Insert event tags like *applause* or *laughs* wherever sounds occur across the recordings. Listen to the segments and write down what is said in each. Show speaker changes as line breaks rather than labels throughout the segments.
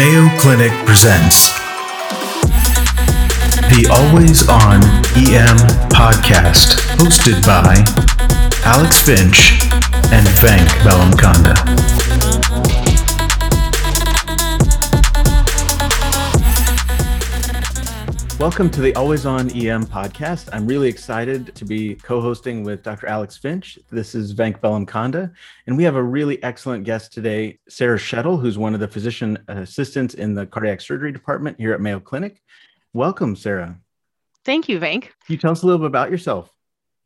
Mayo Clinic presents the Always On EM podcast, hosted by Alex Finch and Venk Bellamkonda.
Welcome to the Always On EM podcast. I'm really excited to be co hosting with Dr. Alex Finch. This is Venk Bellamkonda, and we have a really excellent guest today, Sarah Schettle, who's one of the physician assistants in the cardiac surgery department here at Mayo Clinic. Welcome, Sarah.
Thank you, Venk.
Can you tell us a little bit about yourself?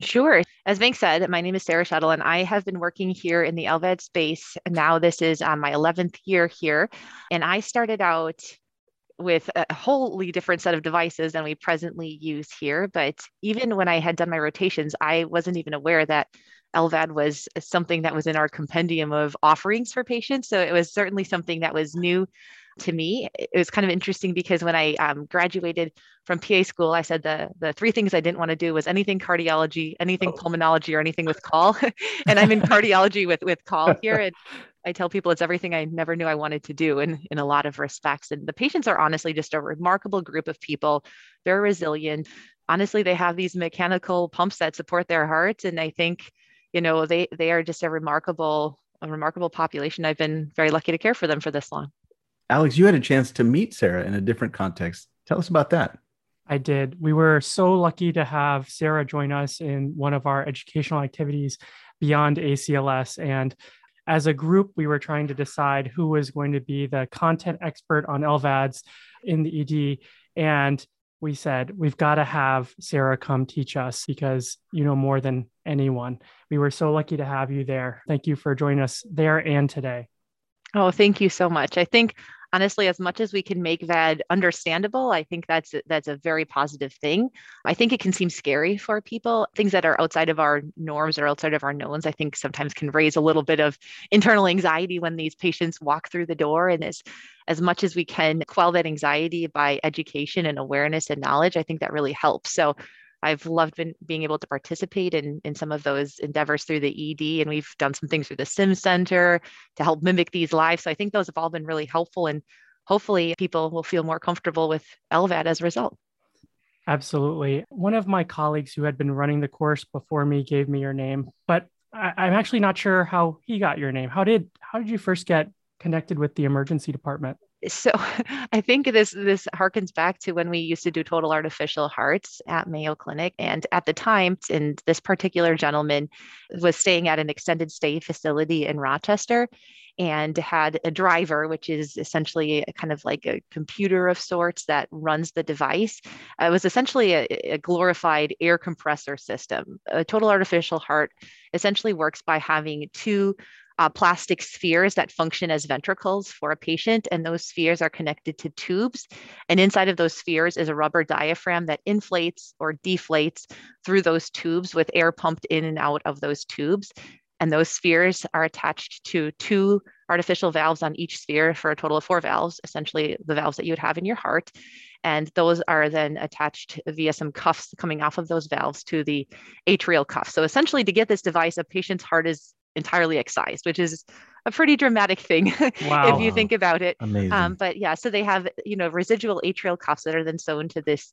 Sure. As Venk said, my name is Sarah Schettle, and I have been working here in the LVAD space. Now, this is um, my 11th year here. And I started out with a wholly different set of devices than we presently use here. But even when I had done my rotations, I wasn't even aware that LVAD was something that was in our compendium of offerings for patients. So it was certainly something that was new to me. It was kind of interesting because when I um, graduated from PA school, I said the the three things I didn't want to do was anything cardiology, anything oh. pulmonology, or anything with *laughs* call. *laughs* and I'm in cardiology with with call here, and I tell people it's everything I never knew I wanted to do in, in a lot of respects. And the patients are honestly just a remarkable group of people. They're resilient. Honestly, they have these mechanical pumps that support their hearts. And I think, you know, they they are just a remarkable, a remarkable population. I've been very lucky to care for them for this long.
Alex, you had a chance to meet Sarah in a different context. Tell us about that.
I did. We were so lucky to have Sarah join us in one of our educational activities beyond ACLS. And as a group, we were trying to decide who was going to be the content expert on LVADs in the ED. And we said, we've got to have Sarah come teach us because you know more than anyone. We were so lucky to have you there. Thank you for joining us there and today.
Oh, thank you so much. I think honestly as much as we can make that understandable i think that's that's a very positive thing. I think it can seem scary for people. Things that are outside of our norms or outside of our knowns i think sometimes can raise a little bit of internal anxiety when these patients walk through the door. And as as much as we can quell that anxiety by education and awareness and knowledge i think that really helps. So I've loved been, being able to participate in, in some of those endeavors through the ED, and we've done some things through the Sim Center to help mimic these lives. So I think those have all been really helpful, and hopefully people will feel more comfortable with LVAD as a result.
Absolutely. One of my colleagues who had been running the course before me gave me your name, but I, am actually not sure how he got your name. How did how did you first get connected with the emergency department?
So *laughs* I think this this harkens back to when we used to do total artificial hearts at Mayo Clinic. And at the time, and this particular gentleman was staying at an extended stay facility in Rochester and had a driver, which is essentially kind of like a computer of sorts that runs the device. It was essentially a, a glorified air compressor system. A total artificial heart essentially works by having two uh, plastic spheres that function as ventricles for a patient, and those spheres are connected to tubes. And inside of those spheres is a rubber diaphragm that inflates or deflates through those tubes with air pumped in and out of those tubes. And those spheres are attached to two artificial valves on each sphere for a total of four valves, essentially the valves that you would have in your heart. And those are then attached via some cuffs coming off of those valves to the atrial cuff. So essentially, to get this device, a patient's heart is entirely excised, which is a pretty dramatic thing wow. *laughs* if you think about it.
Um,
but yeah, so they have you know residual atrial cuffs that are then sewn to this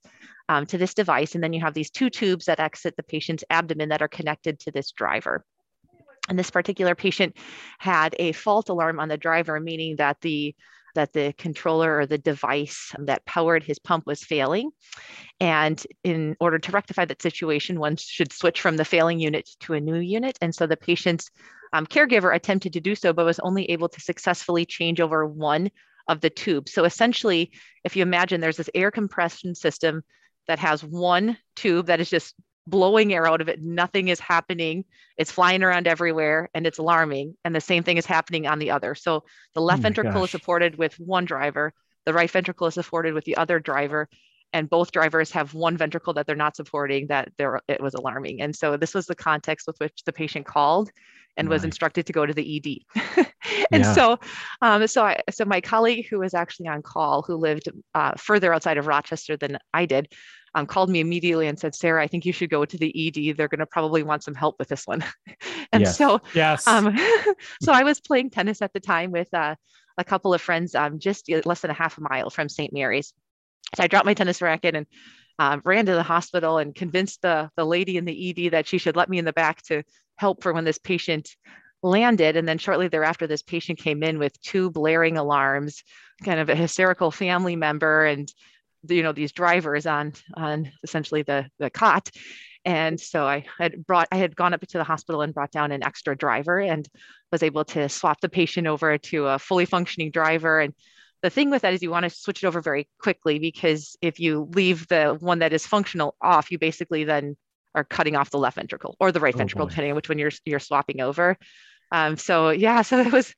um, to this device, and then you have these two tubes that exit the patient's abdomen that are connected to this driver. And this particular patient had a fault alarm on the driver, meaning that the that the controller or the device that powered his pump was failing. And in order to rectify that situation, one should switch from the failing unit to a new unit. And so the patient's um, caregiver attempted to do so, but was only able to successfully change over one of the tubes. So essentially, if you imagine there's this air compression system that has one tube that is just blowing air out of it. Nothing is happening. It's flying around everywhere and it's alarming. And the same thing is happening on the other. So the left oh ventricle gosh. is supported with one driver, the right ventricle is supported with the other driver. And both drivers have one ventricle that they're not supporting that there it was alarming. And so this was the context with which the patient called and was instructed to go to the ED. *laughs* and yeah. so, um, so I, so my colleague who was actually on call, who lived uh, further outside of Rochester than I did, um, called me immediately and said, Sarah, I think you should go to the ED. They're going to probably want some help with this one. *laughs* and
yes.
so,
yes.
Um, *laughs* so I was playing tennis at the time with uh, a couple of friends um, just less than a half a mile from St. Mary's. So I dropped my tennis racket and um, ran to the hospital and convinced the, the lady in the ED that she should let me in the back to help for when this patient landed. And then shortly thereafter, this patient came in with two blaring alarms, kind of a hysterical family member, and you know these drivers on on essentially the the cot. And so I had brought, I had gone up to the hospital and brought down an extra driver and was able to swap the patient over to a fully functioning driver. And the thing with that is you want to switch it over very quickly because if you leave the one that is functional off, you basically then are cutting off the left ventricle or the right oh, ventricle, boy. depending on which one you're you're swapping over. Um, so yeah, *laughs* so it was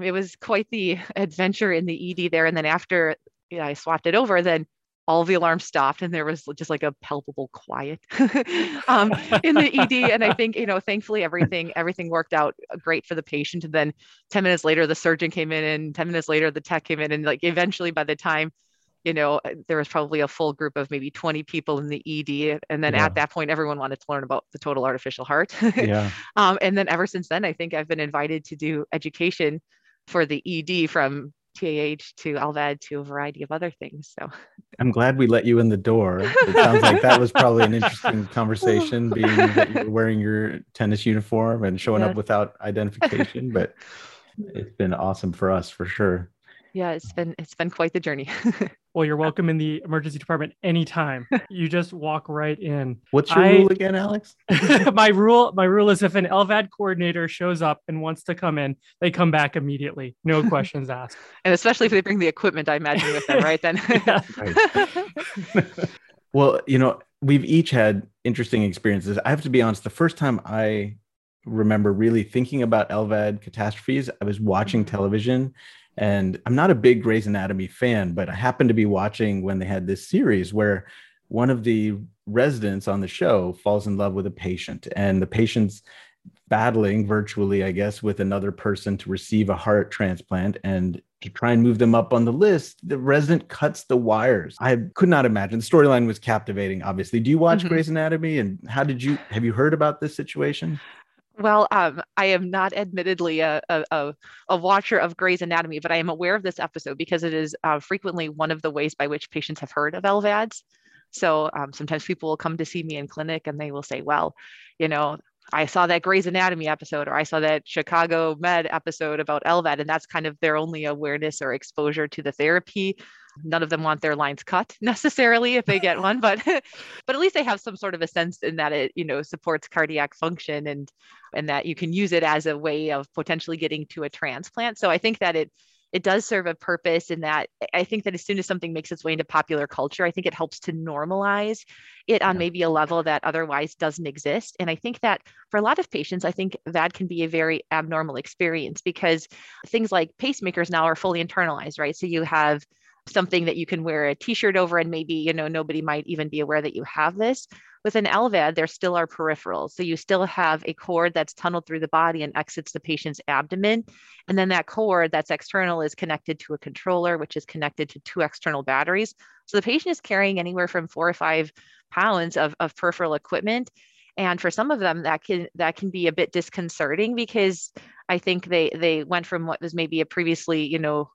it was quite the adventure in the ED there. And then after you know, I swapped it over, then all the alarms stopped and there was just like a palpable quiet *laughs* um, *laughs* in the ED. And I think, you know, thankfully everything, everything worked out great for the patient. And then 10 minutes later, the surgeon came in and 10 minutes later, the tech came in and like eventually by the time you know, uh, there was probably a full group of maybe 20 people in the ED. And then yeah. at that point, everyone wanted to learn about the total artificial heart. *laughs* yeah. Um, and then ever since then, I think I've been invited to do education for the ED from TAH to LVAD to a variety of other things. So
I'm glad we let you in the door. It sounds like that was probably an interesting *laughs* conversation, being that you were wearing your tennis uniform and showing yeah. up without identification. But *laughs* it's been awesome for us for sure
yeah it's been it's been quite the journey. *laughs*
Well you're welcome in the emergency department anytime. *laughs* You just walk right in.
What's your I, rule again alex? *laughs*
My rule my rule is if an lvad coordinator shows up and wants to come in they come back immediately. No questions asked.
And especially if they bring the equipment i imagine with them right then?
Well you know we've each had interesting experiences. I have to be honest the first time i remember really thinking about lvad catastrophes i was watching mm-hmm. television and I'm not a big Grey's Anatomy fan, but I happened to be watching when they had this series where one of the residents on the show falls in love with a patient, and the patient's battling virtually, I guess, with another person to receive a heart transplant. And to try and move them up on the list, the resident cuts the wires. I could not imagine. The storyline was captivating, obviously. Do you watch mm-hmm. Grey's Anatomy? And how did you have you heard about this situation?
Well, um, I am not admittedly a, a, a, watcher of Grey's Anatomy, but I am aware of this episode because it is uh, frequently one of the ways by which patients have heard of LVADs. So um, sometimes people will come to see me in clinic and they will say, well, you know, I saw that Grey's Anatomy episode or I saw that Chicago Med episode about LVAD, and that's kind of their only awareness or exposure to the therapy none of them want their lines cut *laughs* necessarily if they get one but *laughs* but at least they have some sort of a sense in that it you know supports cardiac function and and that you can use it as a way of potentially getting to a transplant so i think that it it does serve a purpose in that I think that as soon as something makes its way into popular culture, I think it helps to normalize it on maybe a level that otherwise doesn't exist. And I think that for a lot of patients, I think that can be a very abnormal experience because things like pacemakers now are fully internalized, right? So you have something that you can wear a t-shirt over and maybe you know nobody might even be aware that you have this with an LVAD, there still are peripherals. So you still have a cord that's tunneled through the body and exits the patient's abdomen. And then that cord that's external is connected to a controller, which is connected to two external batteries. So the patient is carrying anywhere from four or five pounds of, of peripheral equipment. And for some of them, that can that can be a bit disconcerting because I think they they went from what was maybe a previously, you know,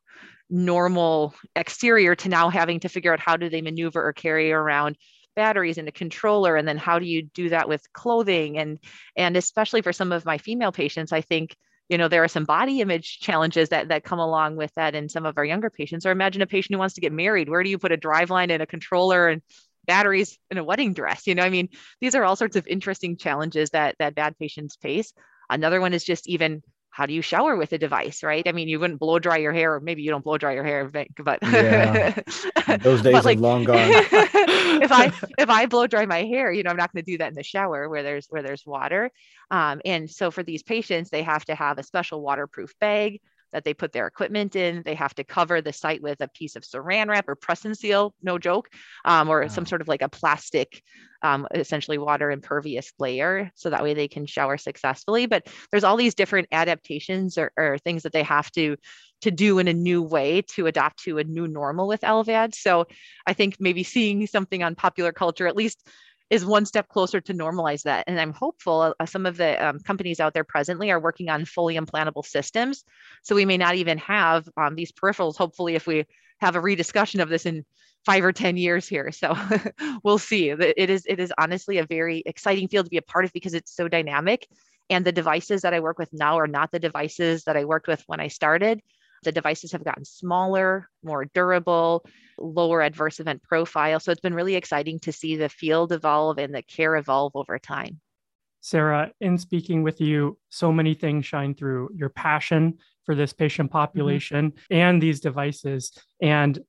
normal exterior to now having to figure out how do they maneuver or carry around batteries and a controller and then how do you do that with clothing? And and especially for some of my female patients i think you know there are some body image challenges that that come along with that in some of our younger patients. Or imagine a patient who wants to get married. Where do you put a drive line and a controller and batteries in a wedding dress? You know i mean these are all sorts of interesting challenges that that VAD patients face. Another one is just even how do you shower with a device, right? I mean, you wouldn't blow dry your hair, or maybe you don't blow dry your hair, but
yeah. *laughs* those days like, are long gone. *laughs*
if I *laughs* if I blow dry my hair, you know, I'm not going to do that in the shower where there's where there's water. Um, and so for these patients, they have to have a special waterproof bag that they put their equipment in. They have to cover the site with a piece of saran wrap or press and seal, no joke, um, or wow. some sort of like a plastic, um, essentially water impervious layer. So that way they can shower successfully. But there's all these different adaptations or, or things that they have to to do in a new way to adapt to a new normal with LVAD. So I think maybe seeing something on popular culture, at least is one step closer to normalize that. And I'm hopeful uh, some of the um, companies out there presently are working on fully implantable systems. So we may not even have um, these peripherals, hopefully, if we have a rediscussion of this in five or 10 years here. So *laughs* we'll see. It is, it is honestly a very exciting field to be a part of because it's so dynamic. And the devices that I work with now are not the devices that I worked with when I started. The devices have gotten smaller, more durable, lower adverse event profile. So it's been really exciting to see the field evolve and the care evolve over time.
Sarah, in speaking with you, so many things shine through your passion for this patient mm-hmm. population mm-hmm. and these devices, and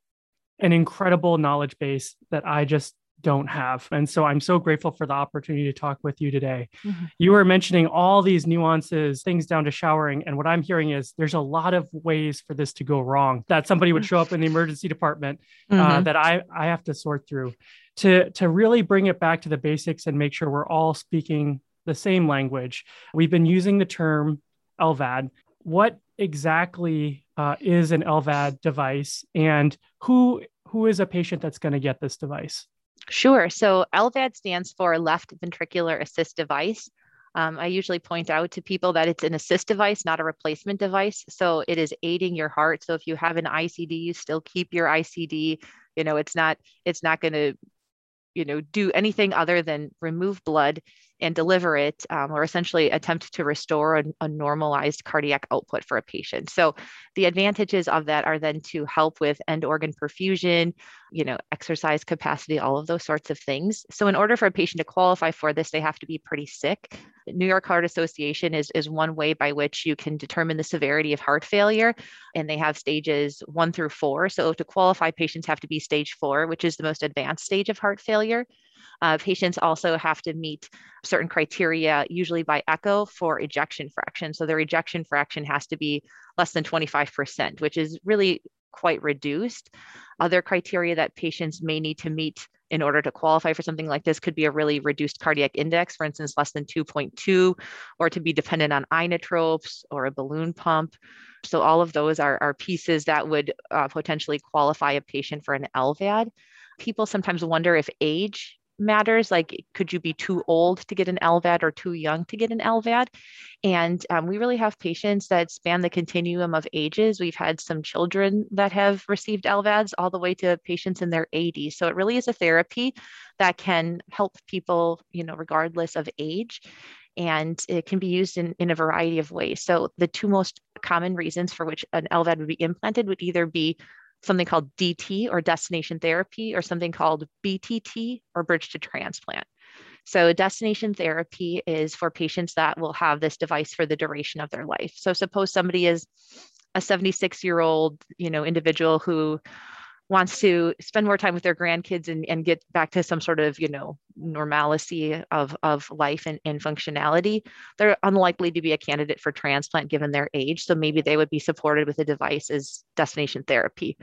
an incredible knowledge base that I just don't have. And so I'm so grateful for the opportunity to talk with you today. Mm-hmm. You were mentioning all these nuances, things down to showering. And what I'm hearing is there's a lot of ways for this to go wrong that somebody would show up in the emergency department uh, mm-hmm. uh, that I, I have to sort through to, to really bring it back to the basics and make sure we're all speaking the same language. We've been using the term LVAD. What exactly uh, is an LVAD device and who who is a patient that's going to get this device?
Sure. So LVAD stands for left ventricular assist device. Um, I usually point out to people that it's an assist device, not a replacement device. So it is aiding your heart. So if you have an ICD, you still keep your ICD. You know, it's not it's not going to, you know, do anything other than remove blood and deliver it um, or essentially attempt to restore a, a, normalized cardiac output for a patient. So the advantages of that are then to help with end organ perfusion, you know, exercise capacity, all of those sorts of things. So in order for a patient to qualify for this, they have to be pretty sick. New York Heart Association is, is one way by which you can determine the severity of heart failure. And they have stages one through four. So to qualify, patients have to be stage four, which is the most advanced stage of heart failure. Uh, patients also have to meet certain criteria, usually by echo, for ejection fraction. So their ejection fraction has to be less than 25%, which is really quite reduced. Other criteria that patients may need to meet in order to qualify for something like this could be a really reduced cardiac index, for instance, less than 2.2, or to be dependent on inotropes or a balloon pump. So all of those are, are pieces that would uh, potentially qualify a patient for an LVAD. People sometimes wonder if age matters like could you be too old to get an LVAD or too young to get an LVAD and um, we really have patients that span the continuum of ages. We've had some children that have received LVADs all the way to patients in their 80s so it really is a therapy that can help people you know regardless of age and it can be used in, in a variety of ways. So the two most common reasons for which an LVAD would be implanted would either be something called DT or destination therapy or something called BTT or bridge to transplant. So destination therapy is for patients that will have this device for the duration of their life. So suppose somebody is a 76 year old, you know, individual who wants to spend more time with their grandkids and, and get back to some sort of you know normalcy of, of life and, and functionality they're unlikely to be a candidate for transplant given their age. So maybe they would be supported with a device as destination therapy.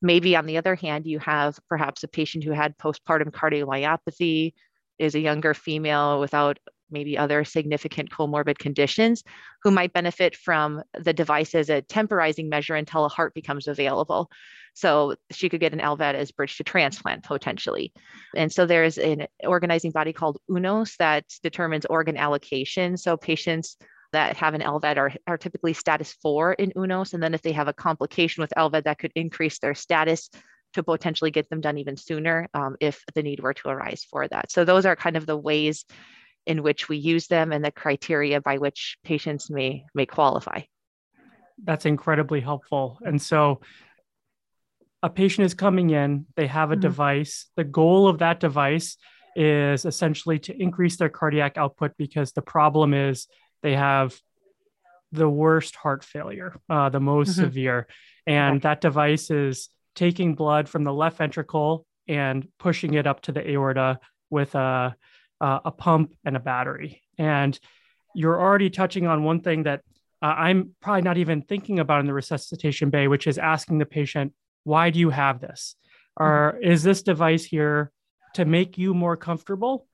Maybe on the other hand you have perhaps a patient who had postpartum cardiomyopathy is a younger female without maybe other significant comorbid conditions who might benefit from the device as a temporizing measure until a heart becomes available. So she could get an LVAD as bridge to transplant potentially. And so there's an organizing body called UNOS that determines organ allocation. So patients that have an LVAD are, are typically status four in UNOS. And then if they have a complication with LVAD, that could increase their status to potentially get them done even sooner um, if the need were to arise for that. So those are kind of the ways in which we use them and the criteria by which patients may may qualify.
That's incredibly helpful. And so a patient is coming in, they have a mm-hmm. device. The goal of that device is essentially to increase their cardiac output because the problem is they have the worst heart failure, uh, the most mm-hmm. severe. And okay. that device is taking blood from the left ventricle and pushing it up to the aorta with a, a pump and a battery. And you're already touching on one thing that uh, I'm probably not even thinking about in the resuscitation bay, which is asking the patient, why do you have this? Or mm-hmm. is this device here to make you more comfortable?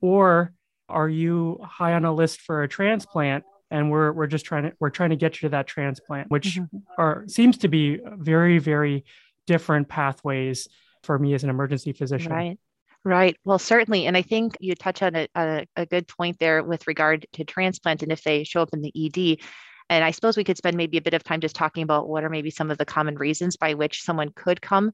Or are you high on a list for a transplant and we're we're just trying to we're trying to get you to that transplant, which mm-hmm. are seems to be very, very different pathways for me as an emergency physician.
Right. Right. Well, certainly. And I think you touch on a, a, a, good point there with regard to transplant and if they show up in the ED. And I suppose we could spend maybe a bit of time just talking about what are maybe some of the common reasons by which someone could come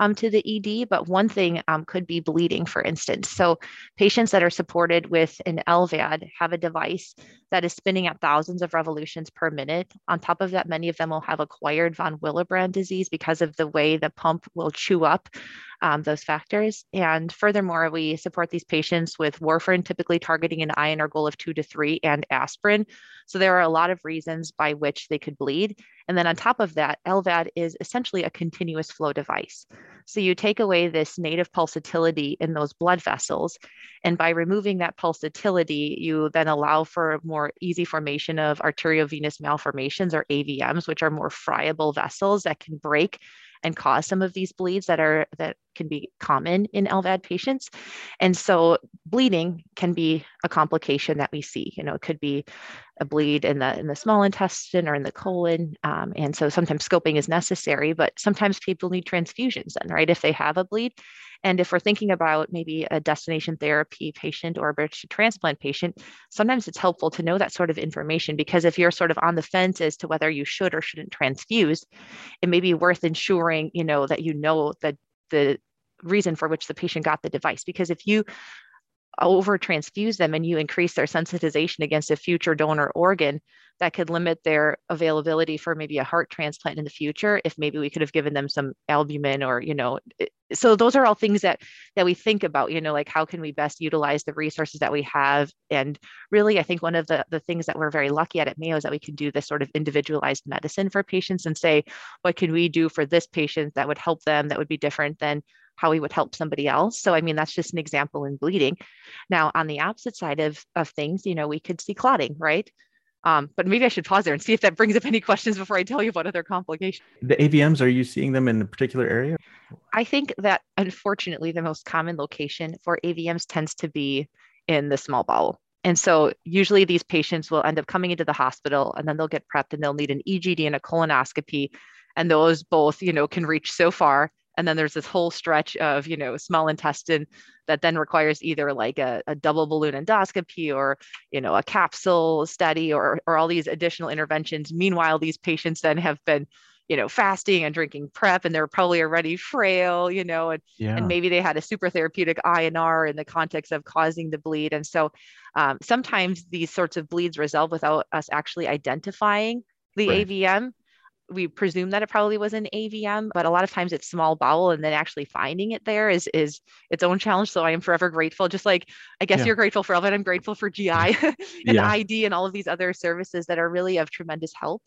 um, to the ED, but one thing um, could be bleeding, for instance. So patients that are supported with an LVAD have a device that is spinning at thousands of revolutions per minute. On top of that, many of them will have acquired von Willebrand disease because of the way the pump will chew up um, those factors. And furthermore, we support these patients with warfarin, typically targeting an INR goal of two to three, and aspirin. So there are a lot of reasons by which they could bleed. And then on top of that, LVAD is essentially a continuous flow device. So you take away this native pulsatility in those blood vessels. And by removing that pulsatility, you then allow for more easy formation of arteriovenous malformations or AVMs, which are more friable vessels that can break and cause some of these bleeds that are that can be common in LVAD patients. And so bleeding can be a complication that we see. You know, it could be a bleed in the in the small intestine or in the colon. Um, and so sometimes scoping is necessary, but sometimes people need transfusions then, right? If they have a bleed. And if we're thinking about maybe a destination therapy patient or a bridge to transplant patient, sometimes it's helpful to know that sort of information because if you're sort of on the fence as to whether you should or shouldn't transfuse, it may be worth ensuring, you know, that you know that the reason for which the patient got the device. Because if you over transfuse them and you increase their sensitization against a future donor organ, that could limit their availability for maybe a heart transplant in the future if maybe we could have given them some albumin or you know so those are all things that that we think about you know like how can we best utilize the resources that we have and really i think one of the the things that we're very lucky at at mayo is that we can do this sort of individualized medicine for patients and say what can we do for this patient that would help them that would be different than how we would help somebody else. So, I mean, that's just an example in bleeding. Now, on the opposite side of, of things, you know, we could see clotting, right? Um, but maybe I should pause there and see if that brings up any questions before I tell you about other complications.
The AVMs, are you seeing them in a particular area?
I think that unfortunately, the most common location for AVMs tends to be in the small bowel. And so usually these patients will end up coming into the hospital and then they'll get prepped and they'll need an EGD and a colonoscopy. And those both, you know, can reach so far and then there's this whole stretch of you know small intestine that then requires either like a, a double balloon endoscopy or you know a capsule study or or all these additional interventions meanwhile these patients then have been you know fasting and drinking prep and they're probably already frail you know and, yeah. and maybe they had a super therapeutic inr in the context of causing the bleed and so um, sometimes these sorts of bleeds resolve without us actually identifying the right. avm we presume that it probably was an AVM, but a lot of times it's small bowel, and then actually finding it there is is its own challenge. So I am forever grateful. Just like I guess yeah. you're grateful for LVAD, I'm grateful for GI *laughs* *laughs* and yeah. ID and all of these other services that are really of tremendous help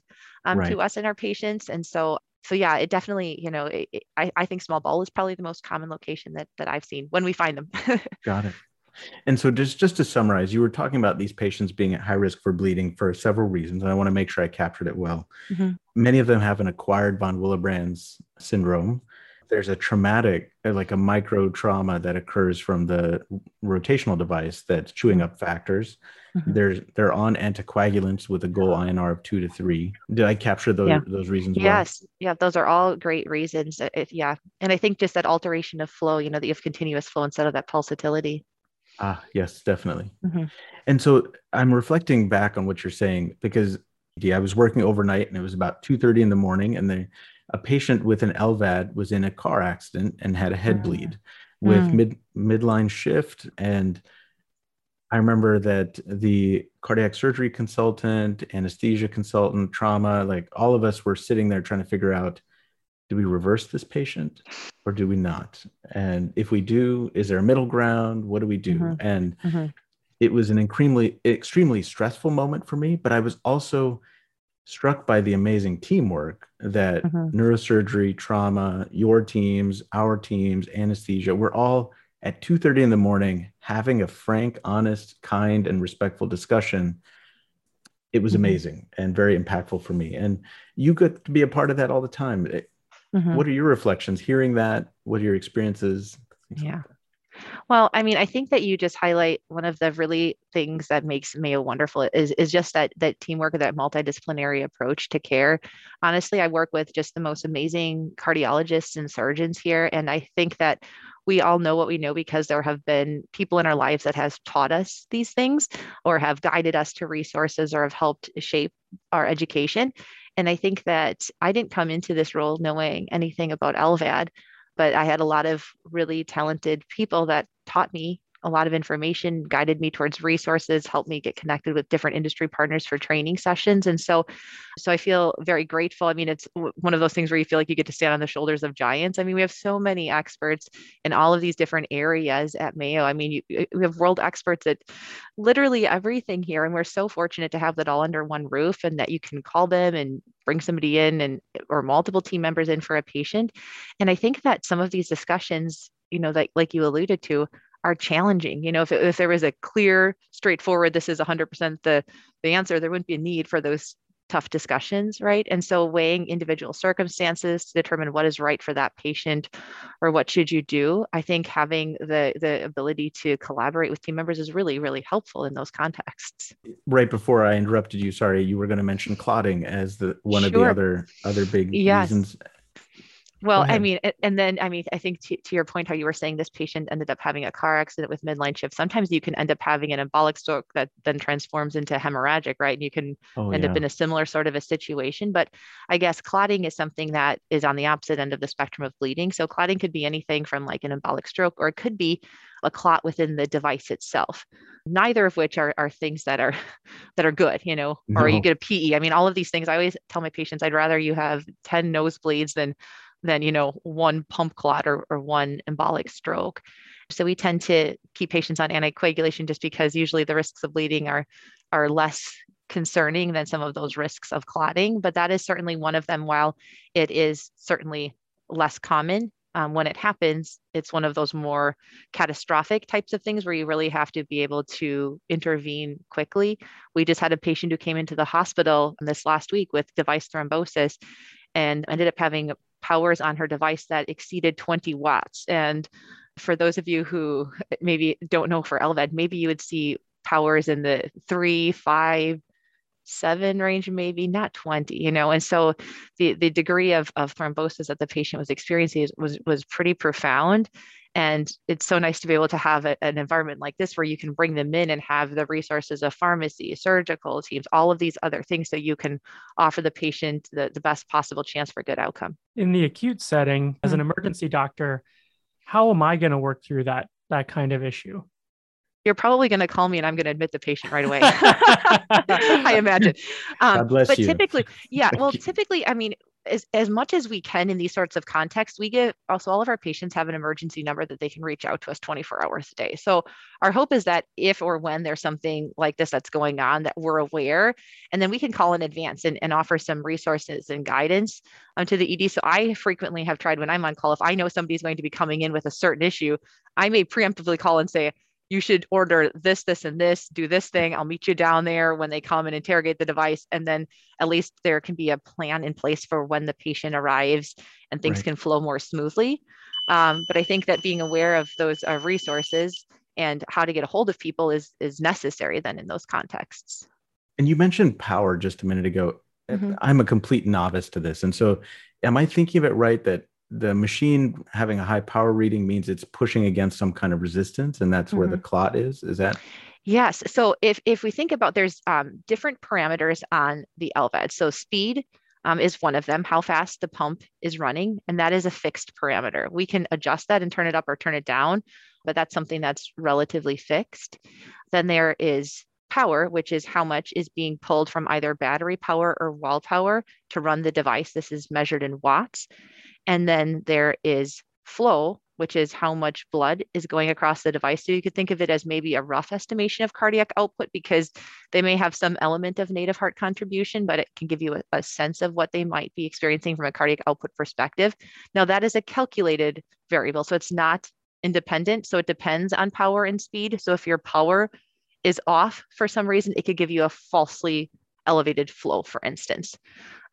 um, right. to us and our patients. And so so yeah, it definitely you know it, it, I I think small bowel is probably the most common location that that I've seen when we find them.
Got it. And so just, just to summarize, you were talking about these patients being at high risk for bleeding for several reasons, and I want to make sure I captured it well. Mm-hmm. Many of them have an acquired von Willebrand's syndrome. There's a traumatic, like a micro trauma that occurs from the rotational device that's chewing up factors. Mm-hmm. There's they're on anticoagulants with a goal INR of two to three. Did I capture those yeah. those reasons?
Yes, well? yeah, those are all great reasons. If, yeah, and I think just that alteration of flow, you know, that you have continuous flow instead of that pulsatility.
Ah, yes, definitely. Mm-hmm. And so I'm reflecting back on what you're saying because I was working overnight and it was about 2:30 in the morning and the, a patient with an LVAD was in a car accident and had a head mm. bleed with mm. mid midline shift and I remember that the cardiac surgery consultant, anesthesia consultant, trauma, like all of us were sitting there trying to figure out do we reverse this patient or do we not? And if we do, is there a middle ground? What do we do? Mm-hmm. And mm-hmm. it was an extremely, extremely stressful moment for me, but I was also struck by the amazing teamwork that mm-hmm. neurosurgery, trauma, your teams, our teams, anesthesia, we're all at 2:30 in the morning having a frank, honest, kind, and respectful discussion. It was mm-hmm. amazing and very impactful for me. And you get to be a part of that all the time. Mm-hmm. What are your reflections hearing that? What are your experiences?
Yeah. Well, I mean, I think that you just highlight one of the really things that makes Mayo wonderful is, is just that that teamwork, that multidisciplinary approach to care. Honestly, I work with just the most amazing cardiologists and surgeons here, and I think that we all know what we know because there have been people in our lives that has taught us these things or have guided us to resources or have helped shape our education. And I think that I didn't come into this role knowing anything about LVAD, but I had a lot of really talented people that taught me a lot of information, guided me towards resources, helped me get connected with different industry partners for training sessions. And so, so I feel very grateful. I mean, it's one of those things where you feel like you get to stand on the shoulders of giants. I mean, we have so many experts in all of these different areas at Mayo. I mean, you, we have world experts at literally everything here. And we're so fortunate to have that all under one roof and that you can call them and bring somebody in and or multiple team members in for a patient. And I think that some of these discussions, you know, like like you alluded to, are challenging. You know, if, if there was a clear, straightforward, this is 100% the, the answer, there wouldn't be a need for those tough discussions, right? And so weighing individual circumstances to determine what is right for that patient or what should you do, I think having the the ability to collaborate with team members is really, really helpful in those contexts.
Right before I interrupted you, sorry, you were going to mention clotting as the one sure. of the other other big yes. reasons
well, I mean, and then I mean, I think to, to your point, how you were saying this patient ended up having a car accident with midline shift. Sometimes you can end up having an embolic stroke that then transforms into hemorrhagic, right? And you can oh, end yeah. up in a similar sort of a situation. But I guess clotting is something that is on the opposite end of the spectrum of bleeding. So clotting could be anything from like an embolic stroke, or it could be a clot within the device itself. Neither of which are, are things that are *laughs* that are good, you know, no. or you get a PE. I mean, all of these things. I always tell my patients, I'd rather you have 10 nosebleeds than than you know one pump clot or, or one embolic stroke. So we tend to keep patients on anticoagulation just because usually the risks of bleeding are are less concerning than some of those risks of clotting but that is certainly one of them. While it is certainly less common um, when it happens it's one of those more catastrophic types of things where you really have to be able to intervene quickly. We just had a patient who came into the hospital this last week with device thrombosis and ended up having powers on her device that exceeded 20 watts. And for those of you who maybe don't know for LVAD, maybe you would see powers in the three, five, seven range, maybe not 20, you know. And so the, the degree of, of thrombosis that the patient was experiencing was, was pretty profound. And it's so nice to be able to have a, an environment like this where you can bring them in and have the resources of pharmacy, surgical teams, all of these other things so you can offer the patient the, the best possible chance for good outcome.
In the acute setting, as an mm-hmm. emergency doctor, how am I going to work through that that kind of issue?
you're probably going to call me and I'm going to admit the patient right away. *laughs* *laughs* I imagine.
Um, God bless
but
you.
typically, yeah, *laughs* well, typically, I mean, as, as much as we can in these sorts of contexts, we give also all of our patients have an emergency number that they can reach out to us 24 hours a day. So our hope is that if or when there's something like this that's going on, that we're aware, and then we can call in advance and, and offer some resources and guidance um, to the ED. So I frequently have tried when I'm on call, if I know somebody's going to be coming in with a certain issue, I may preemptively call and say, you should order this, this, and this, do this thing. I'll meet you down there when they come and interrogate the device. And then at least there can be a plan in place for when the patient arrives and things right. can flow more smoothly. Um, but I think that being aware of those uh, resources and how to get a hold of people is is necessary then in those contexts.
And you mentioned power just a minute ago. Mm-hmm. I'm a complete novice to this. And so am I thinking of it right that the machine having a high power reading means it's pushing against some kind of resistance and that's mm-hmm. where the mm-hmm. clot is is that
yes so if if we think about there's um, different parameters on the lvad so speed um, is one of them how fast the pump is running and that is a fixed parameter we can adjust that and turn it up or turn it down but that's something that's relatively fixed then there is power, which is how much is being pulled from either battery power or wall power to run the device. This is measured in watts. And then there is flow, which is how much blood is going across the device. So you could think of it as maybe a rough estimation of cardiac output because they may have some element of native heart contribution, but it can give you a, a, sense of what they might be experiencing from a cardiac output perspective. Now, that is a calculated variable, so it's not independent. So it depends on power and speed. So if your power is off for some reason, it could give you a falsely elevated flow, for instance.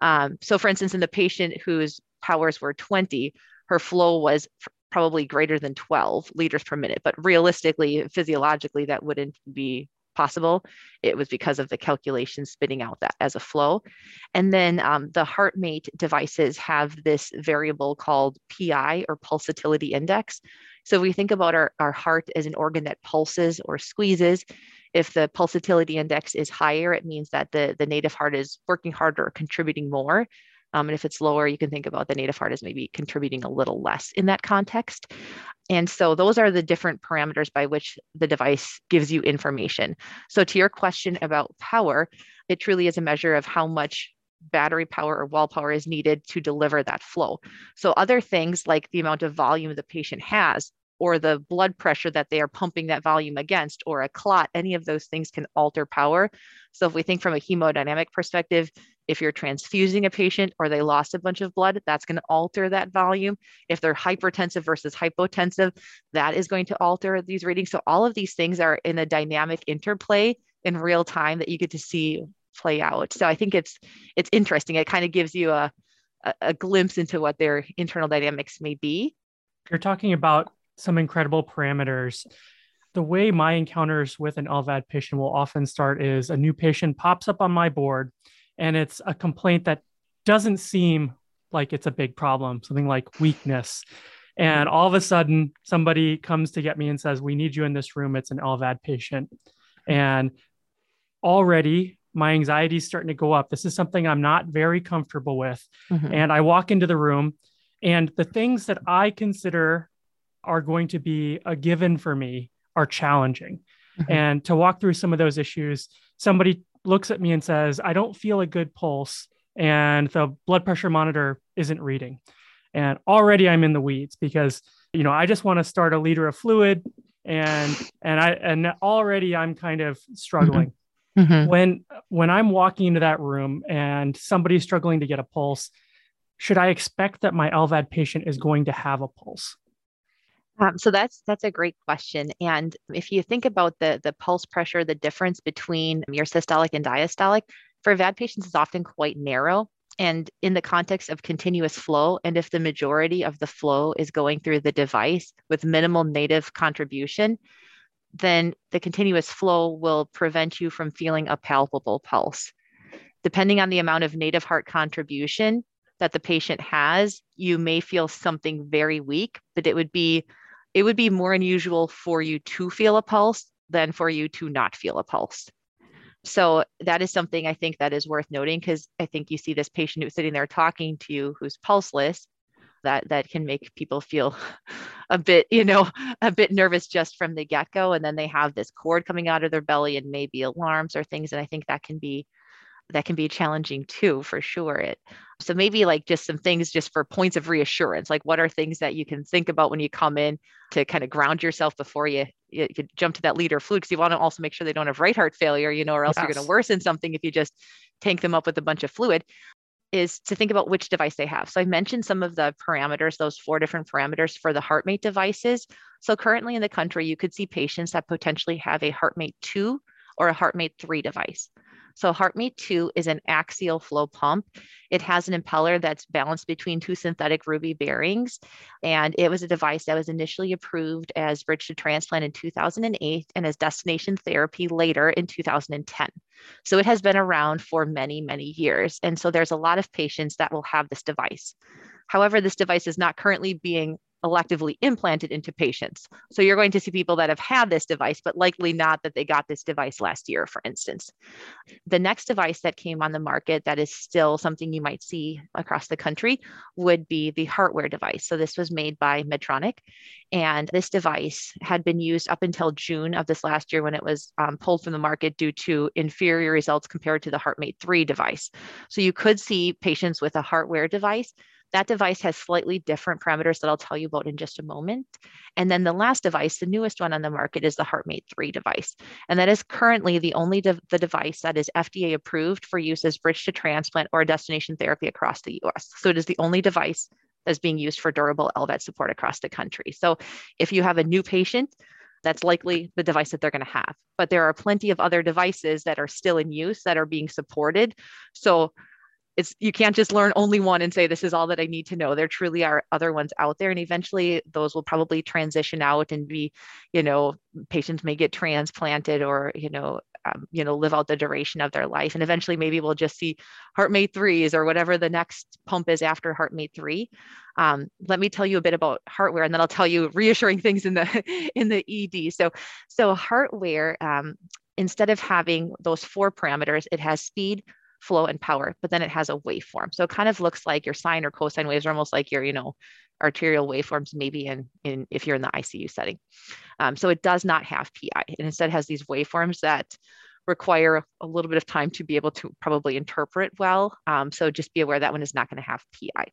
Um, so, for instance, in the patient whose powers were 20, her flow was probably greater than 12 liters per minute. But realistically, physiologically, that wouldn't be possible. It was because of the calculation spitting out that as a flow. And then um, the HeartMate devices have this variable called PI or pulsatility index. So we think about our, our heart as an organ that pulses or squeezes. If the pulsatility index is higher, it means that the, the native heart is working harder contributing more. Um, and if it's lower, you can think about the native heart as maybe contributing a little less in that context. And so those are the different parameters by which the device gives you information. So to your question about power, it truly is a measure of how much battery power or wall power is needed to deliver that flow. So other things like the amount of volume the patient has or the blood pressure that they are pumping that volume against or a clot, any of those things can alter power. So if we think from a hemodynamic perspective, if you're transfusing a patient or they lost a bunch of blood, that's going to alter that volume. If they're hypertensive versus hypotensive, that is going to alter these readings. So all of these things are in a dynamic interplay in real time that you get to see play out. So I think it's it's interesting. It kind of gives you a, a, glimpse into what their internal dynamics may be.
You're talking about some incredible parameters. The way my encounters with an LVAD patient will often start is a new patient pops up on my board and it's a complaint that doesn't seem like it's a big problem, something like weakness. And all of a sudden, somebody comes to get me and says, We need you in this room. It's an LVAD patient. And already my anxiety is starting to go up. This is something I'm not very comfortable with. Mm-hmm. And I walk into the room, and the things that I consider are going to be a given for me are challenging. Mm-hmm. And to walk through some of those issues, somebody looks at me and says, I don't feel a good pulse, and the blood pressure monitor isn't reading. And already I'm in the weeds because, you know, I just want to start a liter of fluid and and I and already I'm kind of struggling. Mm-hmm. Mm-hmm. When when I'm walking into that room and somebody's struggling to get a pulse, should I expect that my LVAD patient is going to have a pulse?
Um, so that's that's a great question. And if you think about the the pulse pressure, the difference between your systolic and diastolic for VAD patients is often quite narrow. And in the context of continuous flow, and if the majority of the flow is going through the device with minimal native contribution, then the continuous flow will prevent you from feeling a palpable pulse. Depending on the amount of native heart contribution that the patient has, you may feel something very weak, but it would be it would be more unusual for you to feel a pulse than for you to not feel a pulse. So that is something I think that is worth noting because I think you see this patient who's sitting there talking to you who's pulseless that that can make people feel *laughs* a bit you know *laughs* a bit nervous just from the get-go and then they have this cord coming out of their belly and maybe alarms or things and i think that can be that can be challenging too for sure it so maybe like just some things just for points of reassurance like what are things that you can think about when you come in to kind of ground yourself before you you, you jump to that liter fluid because you want to also make sure they don't have right heart failure you know or else yes. you're going to worsen something if you just tank them up with a bunch of fluid is to think about which device they have. So I mentioned some of the parameters, those four different parameters for the HeartMate devices. So currently in the country, you could see patients that potentially have a HeartMate 2 or a HeartMate 3 device. So HeartMate 2 is an axial flow pump. It has an impeller that's balanced between two synthetic ruby bearings. And it was a device that was initially approved as bridge to transplant in 2008 and as destination therapy later in 2010. So it has been around for many, many years. And so there's a lot of patients that will have this device. However, this device is not currently being electively implanted into patients. So you're going to see people that have had this device, but likely not that they got this device last year, for instance. The next device that came on the market that is still something you might see across the country would be the HeartWare device. So this was made by Medtronic. And this device had been used up until June of this last year when it was um, pulled from the market due to inferior results compared to the HeartMate 3 device. So you could see patients with a HeartWare device that device has slightly different parameters that I'll tell you about in just a moment. And then the last device, the newest one on the market, is the HeartMate 3 device. And that is currently the only de- the device that is FDA approved for use as bridge to transplant or destination therapy across the US. So it is the only device that's being used for durable LVAD support across the country. So if you have a new patient, that's likely the device that they're going to have. But there are plenty of other devices that are still in use that are being supported. So it's you can't just learn only one and say this is all that i need to know. There truly are other ones out there and eventually those will probably transition out and be you know patients may get transplanted or you know um, you know live out the duration of their life and eventually maybe we'll just see heartmate threes or whatever the next pump is after heartmate three. Um, let me tell you a bit about HeartWare and then i'll tell you reassuring things in the *laughs* in the ed so so HeartWare um, instead of having those four parameters it has speed flow and power but then it has a waveform so it kind of looks like your sine or cosine waves are almost like your you know arterial waveforms maybe in, in if you're in the ICU setting. Um, so it does not have PI. It instead has these waveforms that require a little bit of time to be able to probably interpret well. Um, so just be aware that one is not going to have PI.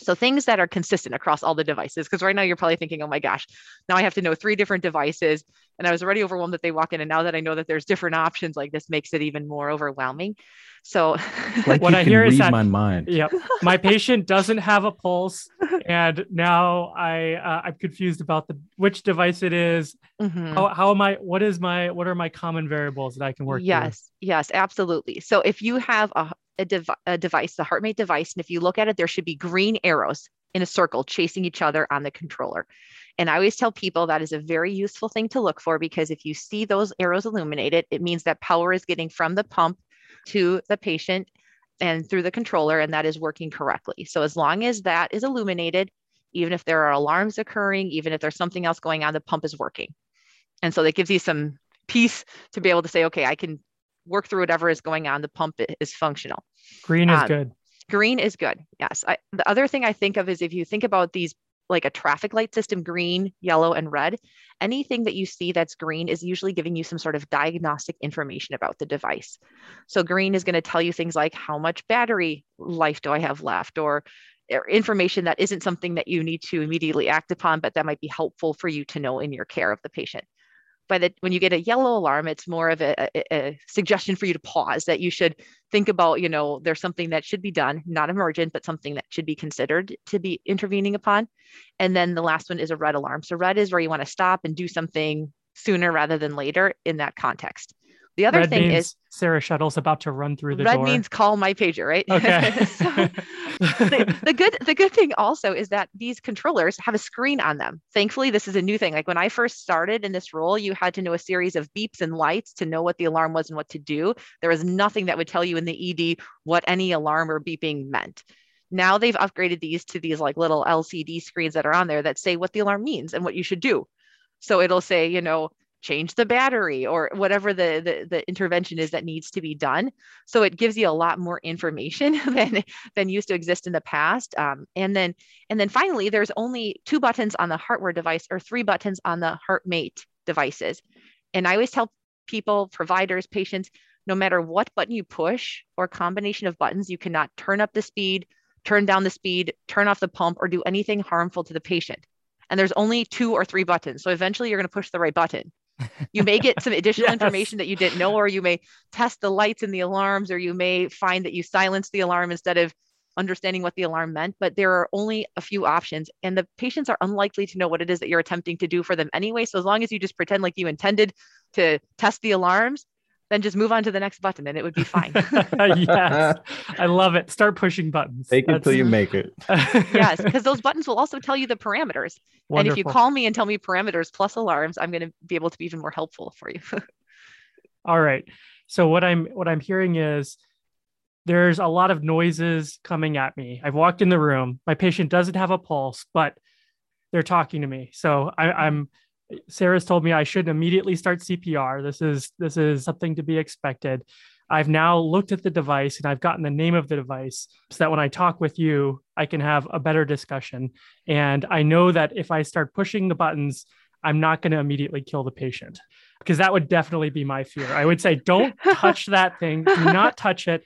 So things that are consistent across all the devices, because right now you're probably thinking, oh my gosh, now I have to know three different devices. And I was already overwhelmed that they walk in. And now that I know that there's different options, like this makes it even more overwhelming. So *laughs*
like what I hear is that my mind.
Yep. My patient doesn't have a pulse. And now I uh, I'm confused about the which device it is. Mm-hmm. How, how am I what is my what are my common variables that I can work with?
Yes, through? yes, absolutely. So if you have a a, dev- a device, the HeartMate device, and if you look at it, there should be green arrows in a circle chasing each other on the controller. And I always tell people that is a very useful thing to look for because if you see those arrows illuminated, it means that power is getting from the pump to the patient and through the controller, and that is working correctly. So as long as that is illuminated, even if there are alarms occurring, even if there's something else going on, the pump is working. And so that gives you some peace to be able to say, okay, I can work through whatever is going on. The pump is functional.
Green is um, good.
Green is good. Yes. I, the other thing I think of is if you think about these like a traffic light system green, yellow, and red, anything that you see that's green is usually giving you some sort of diagnostic information about the device. So, green is going to tell you things like how much battery life do I have left, or, or information that isn't something that you need to immediately act upon, but that might be helpful for you to know in your care of the patient by the when you get a yellow alarm it's more of a, a, a, suggestion for you to pause that you should think about you know there's something that should be done not emergent but something that should be considered to be intervening upon. And then the last one is a red alarm. So red is where you want to stop and do something sooner rather than later in that context the other
red
thing is
Sarah Schettle's about to run through the
red
door.
means call my pager, right? *laughs*
Okay.
so *laughs* the, the, good the good thing also is that these controllers have a screen on them. Thankfully, this is a new thing. Like when I first started in this role, you had to know a series of beeps and lights to know what the alarm was and what to do. There was nothing that would tell you in the ED what any alarm or beeping meant. Now they've upgraded these to these like little LCD screens that are on there that say what the alarm means and what you should do. So it'll say, you know, change the battery or whatever the, the, the intervention is that needs to be done. So it gives you a lot more information *laughs* than than used to exist in the past. Um, and then and then finally there's only two buttons on the heartware device or three buttons on the heartmate devices. And i always tell people providers patients no matter what button you push or combination of buttons you cannot turn up the speed turn down the speed turn off the pump or do anything harmful to the patient. And there's only two or three buttons. So eventually you're going to push the right button you may get some *laughs* additional yes. information that you didn't know, or you may test the lights and the alarms, or you may find that you silence the alarm instead of understanding what the alarm meant. But there are only a few options, and the patients are unlikely to know what it is that you're attempting to do for them anyway. So as long as you just pretend like you intended to test the alarms, then just move on to the next button and it would be fine. *laughs*
yes. I love it. Start pushing buttons.
Take it until you make it. *laughs*
yes, because those buttons will also tell you the parameters. Wonderful. And if you call me and tell me parameters plus alarms, I'm going to be able to be even more helpful for you. *laughs*
All right. So what I'm what I'm hearing is there's a lot of noises coming at me. I've walked in the room. My patient doesn't have a pulse, but they're talking to me. So I, I'm Sarah's told me I shouldn't immediately start CPR. This is this is something to be expected. I've now looked at the device and I've gotten the name of the device so that when I talk with you, I can have a better discussion. And I know that if I start pushing the buttons, I'm not going to immediately kill the patient because that would definitely be my fear. I would say, don't *laughs* touch that thing. Do not touch it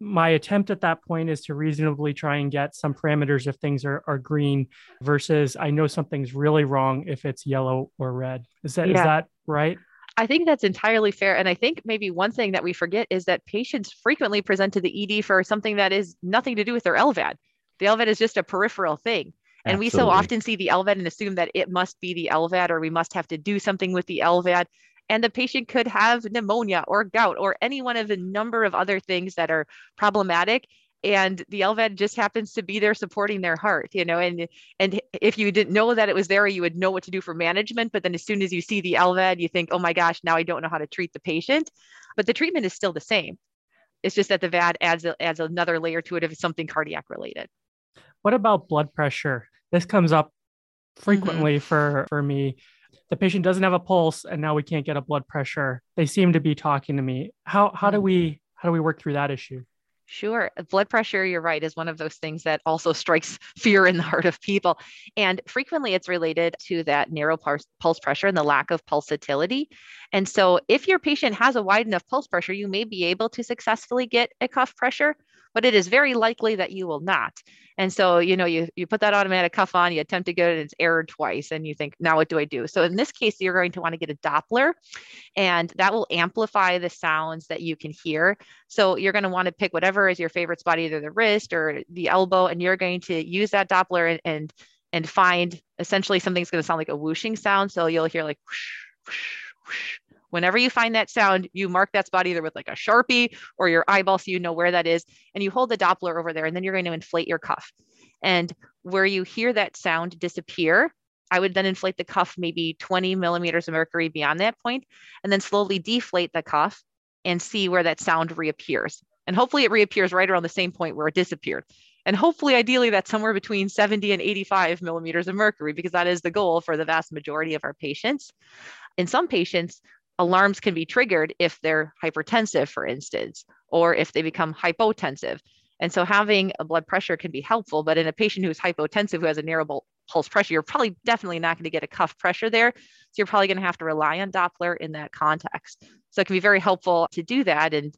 my attempt at that point is to reasonably try and get some parameters if things are, are green versus I know something's really wrong if it's yellow or red. Is that yeah. is that right?
I think that's entirely fair. And I think maybe one thing that we forget is that patients frequently present to the ED for something that is nothing to do with their LVAD. The LVAD is just a peripheral thing. And Absolutely. we so often see the LVAD and assume that it must be the LVAD or we must have to do something with the LVAD and the patient could have pneumonia or gout or any one of a number of other things that are problematic and the LVAD just happens to be there supporting their heart, you know, and and if you didn't know that it was there, you would know what to do for management. But then as soon as you see the LVAD, you think, oh my gosh, now I don't know how to treat the patient. But the treatment is still the same. It's just that the VAD adds a, adds another layer to it if it's something cardiac related.
What about blood pressure? This comes up frequently mm-hmm. for for me. The patient doesn't have a pulse, and now we can't get a blood pressure. They seem to be talking to me. How how do mm-hmm. we how do we work through that issue?
Sure. Blood pressure, you're right, is one of those things that also *laughs* strikes fear in the heart of people. And frequently it's related to that narrow pulse pressure and the lack of pulsatility. And so if your patient has a wide enough pulse pressure, you may be able to successfully get a cuff pressure, but it is very likely that you will not. And so, you know, you, you put that automatic cuff on, you attempt to get it, and it's errored twice, and you think, now what do I do? So in this case, you're going to want to get a Doppler, and that will amplify the sounds that you can hear. So you're going to want to pick whatever is your favorite spot, either the wrist or the elbow, and you're going to use that Doppler and and, and find essentially something's going to sound like a whooshing sound. So you'll hear like whoosh, whoosh, whoosh Whenever you find that sound, you mark that spot either with like a Sharpie or your eyeball so you know where that is. And you hold the Doppler over there and then you're going to inflate your cuff. And where you hear that sound disappear, I would then inflate the cuff maybe 20 millimeters of mercury beyond that point, and then slowly deflate the cuff and see where that sound reappears. And hopefully it reappears right around the same point where it disappeared. And hopefully, ideally, that's somewhere between 70 and 85 millimeters of mercury, because that is the goal for the vast majority of our patients. In some patients, alarms can be triggered if they're hypertensive, for instance, or if they become hypotensive. And so having a blood pressure can be helpful, but in a patient who's hypotensive, who has a narrow pulse pressure, you're probably definitely not going to get a cuff pressure there. So you're probably going to have to rely on Doppler in that context. So it can be very helpful to do that. And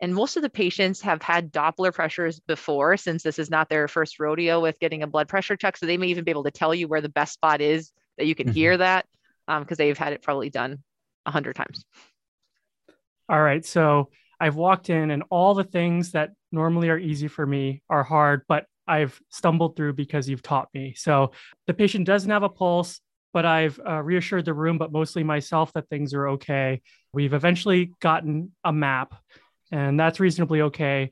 and most of the patients have had Doppler pressures before, since this is not their first rodeo with getting a blood pressure check. So they may even be able to tell you where the best spot is that you can mm-hmm. hear that because um, they've had it probably done a hundred times.
All right. So I've walked in and all the things that normally are easy for me are hard, but I've stumbled through because you've taught me. So the patient doesn't have a pulse, but I've uh, reassured the room, but mostly myself, that things are okay. We've eventually gotten a map, and that's reasonably okay.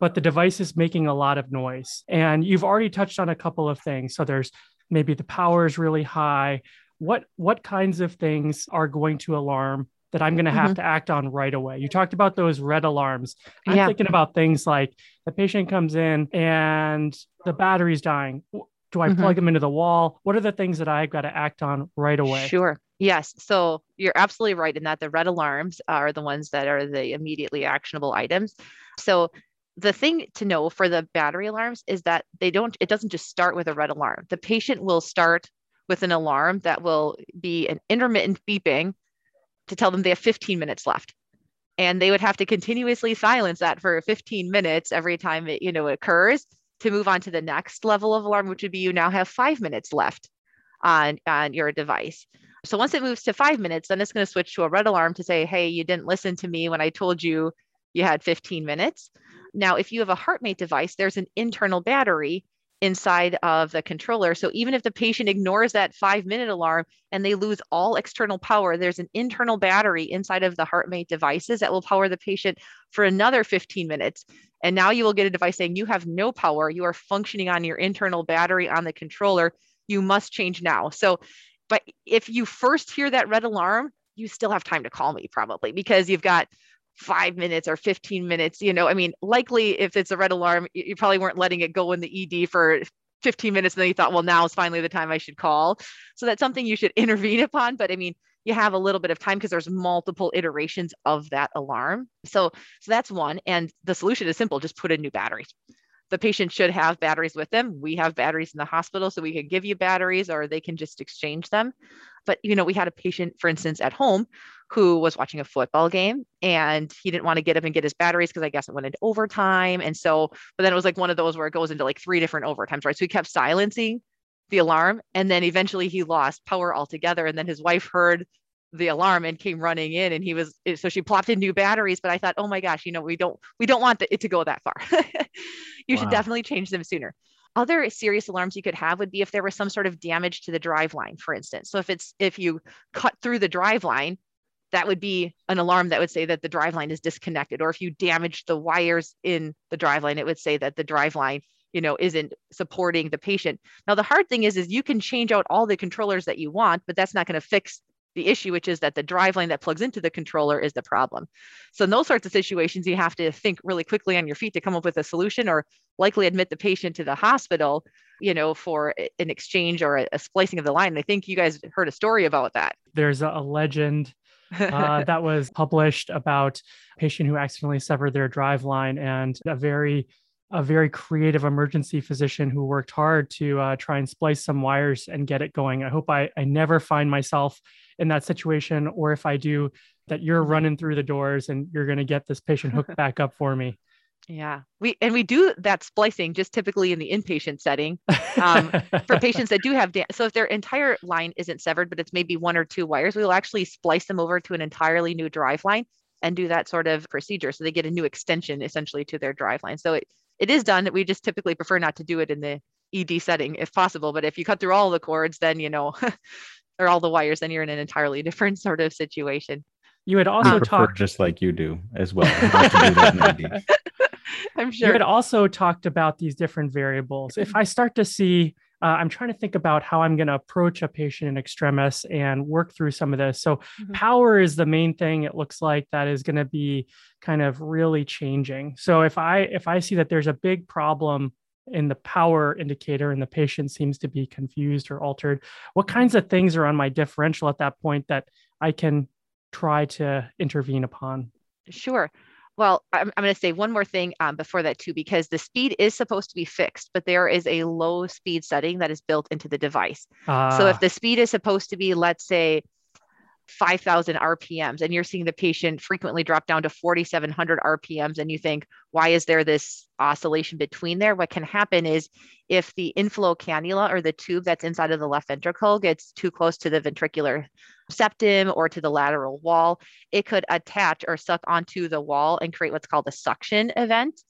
But the device is making a lot of noise. And you've already touched on a couple of things. So there's maybe the power is really high, what what kinds of things are going to alarm that I'm going to have mm-hmm. to act on right away. You talked about those red alarms. I'm yeah. thinking about things like the patient comes in and the battery's dying. Do I mm-hmm. plug them into the wall? What are the things that I've got to act on right away?
Sure. Yes. So you're absolutely right in that the red alarms are the ones that are the immediately actionable items. So the thing to know for the battery alarms is that they don't, it doesn't just start with a red alarm. The patient will start with an alarm that will be an intermittent beeping to tell them they have 15 minutes left. And they would have to continuously silence that for 15 minutes every time it you know occurs to move on to the next level of alarm which would be you now have five minutes left on on your device. So once it moves to five minutes then it's going to switch to a red alarm to say hey you didn't listen to me when i told you you had 15 minutes. Now if you have a heartmate device there's an internal battery inside of the controller. So even if the patient ignores that five minute alarm and they lose all external power, there's an internal battery inside of the HeartMate devices that will power the patient for another 15 minutes. And now you will get a device saying you have no power. You are functioning on your internal battery on the controller. You must change now. So, but if you first hear that red alarm, you still have time to call me probably because you've got five minutes or 15 minutes you know i mean likely if it's a red alarm you probably weren't letting it go in the ed for 15 minutes and then you thought well now is finally the time i should call so that's something you should *laughs* intervene upon but i mean you have a little bit of time because there's multiple iterations of that alarm so so that's one and the solution is simple just put in new batteries the patient should have batteries with them. We have batteries in the hospital, so we can give you batteries or they can just exchange them. But you know, we had a patient, for instance, at home who was watching a football game and he didn't want to get up and get his batteries because I guess it went into overtime. And so, but then it was like one of those where it goes into like three different overtimes, right? So he kept silencing the alarm and then eventually he lost power altogether. And then his wife heard the alarm and came running in and he was eh, so she plopped in new batteries but i thought oh my gosh you know we don't we don't want it to go that far *laughs* you wow. should definitely change them sooner other serious alarms you could have would be if there was some sort of damage to the drive line for instance so if it's if you cut through the drive line that would be an alarm that would say that the driveline is disconnected. Or if you damage the wires in the driveline, it would say that the driveline, you know, isn't supporting the patient. Now, the hard thing is, is you can change out all the controllers that you want, but that's not going to fix the issue, which is that the driveline that plugs into the controller is the problem. So in those sorts of situations, you have to think really quickly on your feet to come up with a solution or likely admit the patient to the hospital, you know, for an exchange or a, a splicing of the line. I think you guys heard a story about that.
There's a legend uh, *laughs* that was published about a patient who accidentally severed their drive line and a very a very creative emergency physician who worked hard to uh, try and splice some wires and get it going. I hope I, I never find myself in that situation, or if I do, that you're running through the doors and you're going to get this patient hooked *laughs* back up for me.
Yeah, we and we do that splicing just typically in the inpatient setting um, *laughs* for patients that do have. Da- so if their entire line isn't severed, but it's maybe one or two wires, we will actually splice them over to an entirely new drive line and do that sort of procedure. So they get a new extension essentially to their drive line. So it, it is done. We just typically prefer not to do it in the ED setting if possible. But if you cut through all the cords, then you know, *laughs* or all the wires, then you're in an entirely different sort of situation.
You had also talked
just like you do as well. *laughs* *laughs*
I'm sure.
You had also talked about these different variables. If *clears throat* I start to see, uh, I'm trying to think about how I'm going to approach a patient in extremis and work through some of this. So, mm-hmm. power is the main thing. It looks like that is going to be kind of really changing. So, if I if I see that there's a big problem in the power indicator and the patient seems to be confused or altered, what kinds of things are on my differential at that point that I can try to intervene upon?
Sure. Well, I'm, I'm going to say one more thing um, before that too, because the speed is supposed to be fixed, but there is a low speed setting that is built into the device. Uh, so if ah. the speed is supposed to be, let's say, 5,000 RPMs, and you're seeing the patient frequently drop down to 4,700 RPMs, and you think, why is there this oscillation between there? What can happen is if the inflow cannula or the tube that's inside of the left ventricle gets too close to the ventricular septum or to the lateral wall, it could attach or suck onto the wall and create what's called a suction event.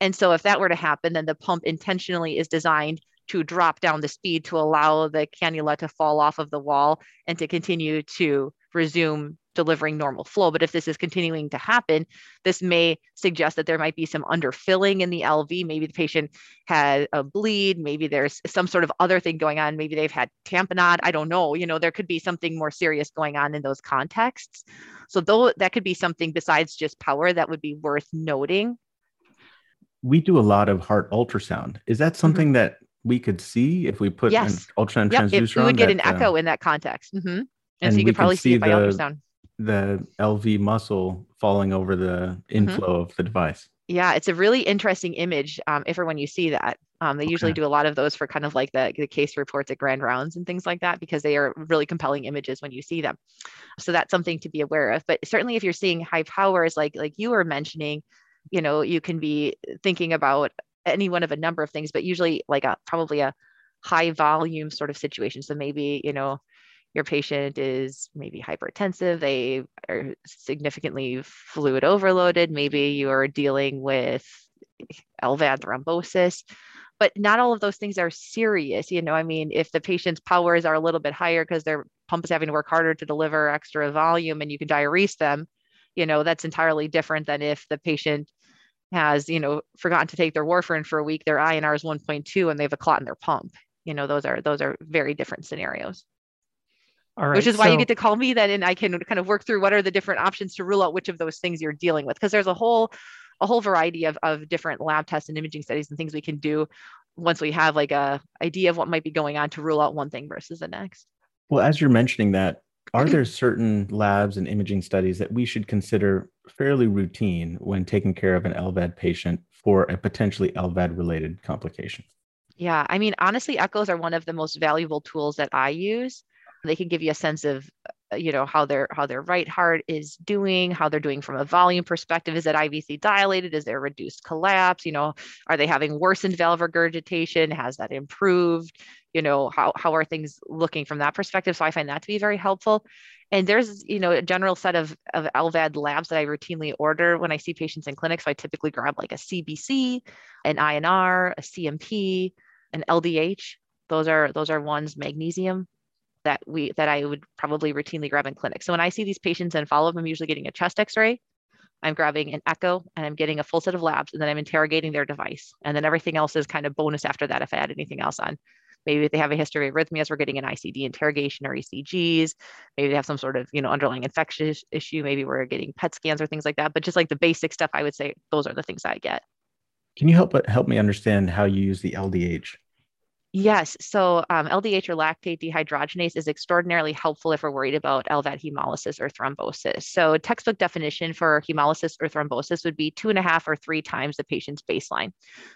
And so, if that were to happen, then the pump intentionally is designed to drop down the speed to allow the cannula to fall off of the wall and to continue to resume delivering normal flow. But if this is continuing to happen, this may suggest that there might be some underfilling in the LV. Maybe the patient had a bleed. Maybe there's some sort of other thing going on. Maybe they've had tamponade. I don't know. You know, there could be something more serious going on in those contexts. So though that could be something besides just power that would be worth noting.
We do a lot of heart ultrasound. Is that mm-hmm. something mm-hmm. that we could see if we put
yes.
an ultrasound
yep.
transducer
we would get an echo uh, in that context. Mm-hmm.
And,
and, so you could probably see, see it by
the,
ultrasound.
The LV muscle falling over the mm-hmm. inflow mm-hmm. of the device.
Yeah, it's a really interesting image. Um, if or when you see that, um, they usually do a lot of those for kind of like the, the case reports at grand rounds and things like that because they are really compelling images when you see them. So that's something to be aware of. But certainly, if you're seeing high powers, like like you were mentioning, you know, you can be thinking about any one of a number of things, but usually like a probably a high volume sort of situation. So maybe, you know, your patient is maybe hypertensive, they are significantly fluid overloaded, maybe you are dealing with LVAD thrombosis, but not all of those things are serious. You know, I mean, if the patient's powers are a little bit higher because their pump is having to work harder to deliver extra volume and you can diurese them, you know, that's entirely different than if the patient has, you know, forgotten to take their warfarin for a week, their INR is 1.2 and they have a clot in their pump you know those are those are very different scenarios
right,
which is why so, you get to call me then and i can kind of work through what are the different options to rule out which of those things you're dealing with because there's a whole a whole variety of, of different lab tests and imaging studies and things we can do once we have like a idea of what might be going on to rule out one thing versus the next
well as you're mentioning that are *clears throat* there certain labs and imaging studies that we should consider fairly routine when taking care of an LVAD patient for a potentially LVAD related complication?
Yeah, I mean, honestly, echoes are one of the most valuable tools that I use. They can give you a sense of, uh, you know, how their how their right heart is doing, how they're doing from a volume perspective. Is that IVC dilated? Is there reduced collapse? You know, are they having worsened valve regurgitation? Has that improved? You know, how how are things looking from that perspective? So I find that to be very helpful. And there's, you know, a general set of, of LVAD labs that I routinely order when I see patients in clinic. So I typically grab like a CBC, an INR, a CMP, an LDH. Those are those are ones magnesium. That we that I would probably routinely grab in clinic. So when I see these patients and follow up, I'm usually getting a chest X-ray, I'm grabbing an echo, and I'm getting a full set of labs, and then I'm interrogating their device, and then everything else is kind of bonus after that if I add anything else on. Maybe if they have a history of arrhythmias, we're getting an ICD interrogation or ECGs. Maybe they have some sort of you know underlying infectious issue. Maybe we're getting PET scans or things like that. But just like the basic stuff, I would say those are the things I get.
Can you help uh, help me understand how you use the LDH?
Yes. So um, LDH or lactate dehydrogenase is extraordinarily helpful if we're worried about LVAD hemolysis or thrombosis. So textbook definition for hemolysis or thrombosis would be two and a half or three times the patient's baseline.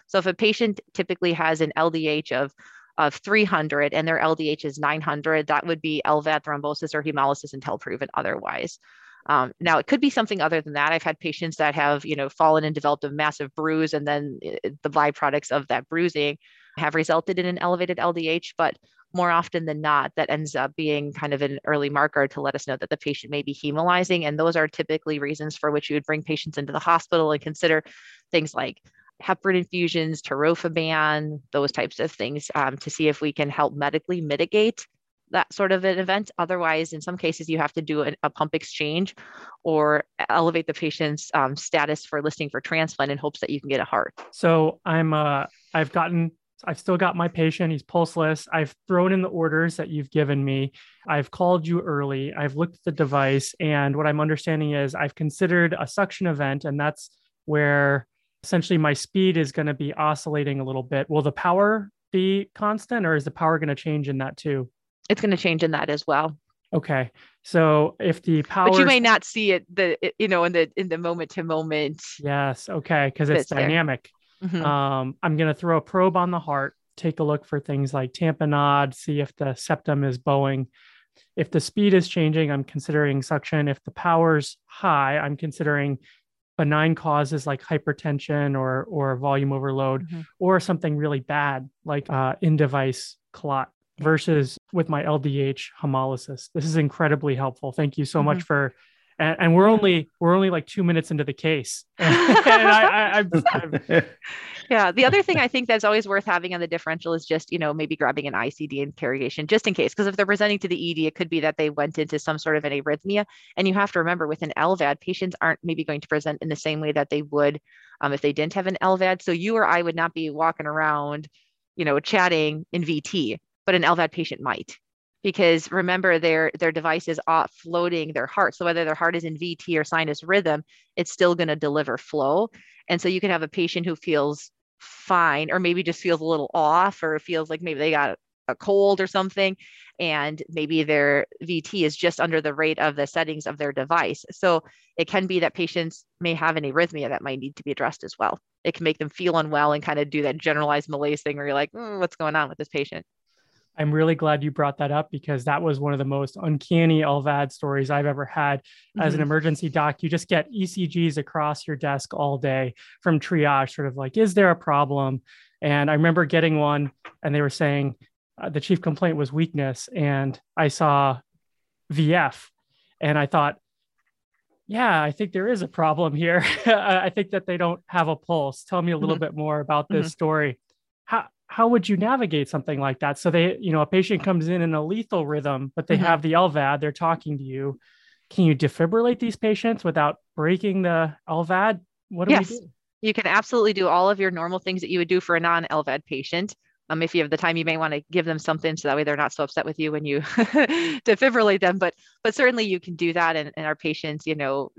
So if a patient typically has an LDH of of 300 and their LDH is 900, that would be LVAD thrombosis or hemolysis until proven otherwise. Um, now it could be something other than that. I've had patients that have, you know, fallen and developed a massive bruise, and then eh, the byproducts of that bruising have resulted in an elevated LDH. But more often than not, that ends up being kind of an early marker to let us know that the patient may be hemolyzing. And those are typically reasons for which you would bring patients into the hospital and consider things like heparin infusions, tirofiban, those types of things um, to see if we can help medically mitigate that sort of an event. Otherwise, in some cases, you have to do a, a pump exchange or elevate the patient's um, status for listing for transplant in hopes that you can get a heart.
So I'm, uh, I've gotten, I've still got my patient. He's pulseless. I've thrown in the orders that you've given me. I've called you early. I've looked at the device, and what I'm understanding is I've considered a suction event, and that's where essentially my speed is going to be oscillating a little bit. Will the power be constant or is the power going to change in that too?
It's going to change in that as well.
Okay. So if the power
But you may not see it the you know in the in the moment to moment.
Yes, okay, because it's dynamic. Mm-hmm. Um, I'm going to throw a probe on the heart, take a look for things like tamponade, see if the septum is bowing. If the speed is changing, I'm considering suction. If the power's high, I'm considering benign causes like hypertension or or volume overload mm-hmm. or something really bad like uh, in device clot versus with my LDH hemolysis. This is incredibly helpful. Thank you so mm-hmm. much for and, and, we're only we're only like two minutes into the case. *laughs* I,
I, I, *laughs* yeah, the other thing I think that's always worth having on the differential is just you know maybe grabbing an ICD interrogation just in case, because if they're presenting to the ED, it could be that they went into some sort of an arrhythmia, and you have to remember with an LVAD, patients aren't maybe going to present in the same way that they would um, if they didn't have an LVAD. So you or I would not be walking around, you know, chatting in VT, but an LVAD patient might because remember their their device is offloading their heart. So whether their heart is in vt or sinus rhythm it's still going to deliver flow. And so you can have a patient who feels fine or maybe just feels a little off or feels like maybe they got a cold or something and maybe their vt is just under the rate of the settings of their device. So it can be that patients may have an arrhythmia that might need to be addressed as well. It can make them feel unwell and kind of do that generalized malaise thing where you're like mm, what's going on with this patient
I'm really glad you brought that up because that was one of the most uncanny LVAD stories I've ever had. Mm-hmm. As an mm-hmm. emergency doc, you just get ECGs across your desk all day from triage, sort of like, is there a problem? And I remember getting one and they were saying uh, the chief complaint was weakness. And I saw VF and I thought, yeah, I think there is a problem here. *laughs* I think that they don't have a pulse. Tell me a little mm-hmm. bit more about this mm-hmm. story. How, how would you navigate something like that? So they, you know, a patient comes in in a lethal rhythm, but they mm-hmm. have the LVAD, they're talking to you. Can you defibrillate these patients without breaking the LVAD? What do yes. we do?
You can absolutely do all of your normal things that you would do for a non-LVAD patient. Um, if you have the time, you may want to give them something so that way they're not so upset with you when you *laughs* defibrillate them. But but certainly you can do that, and, and our patients, you know,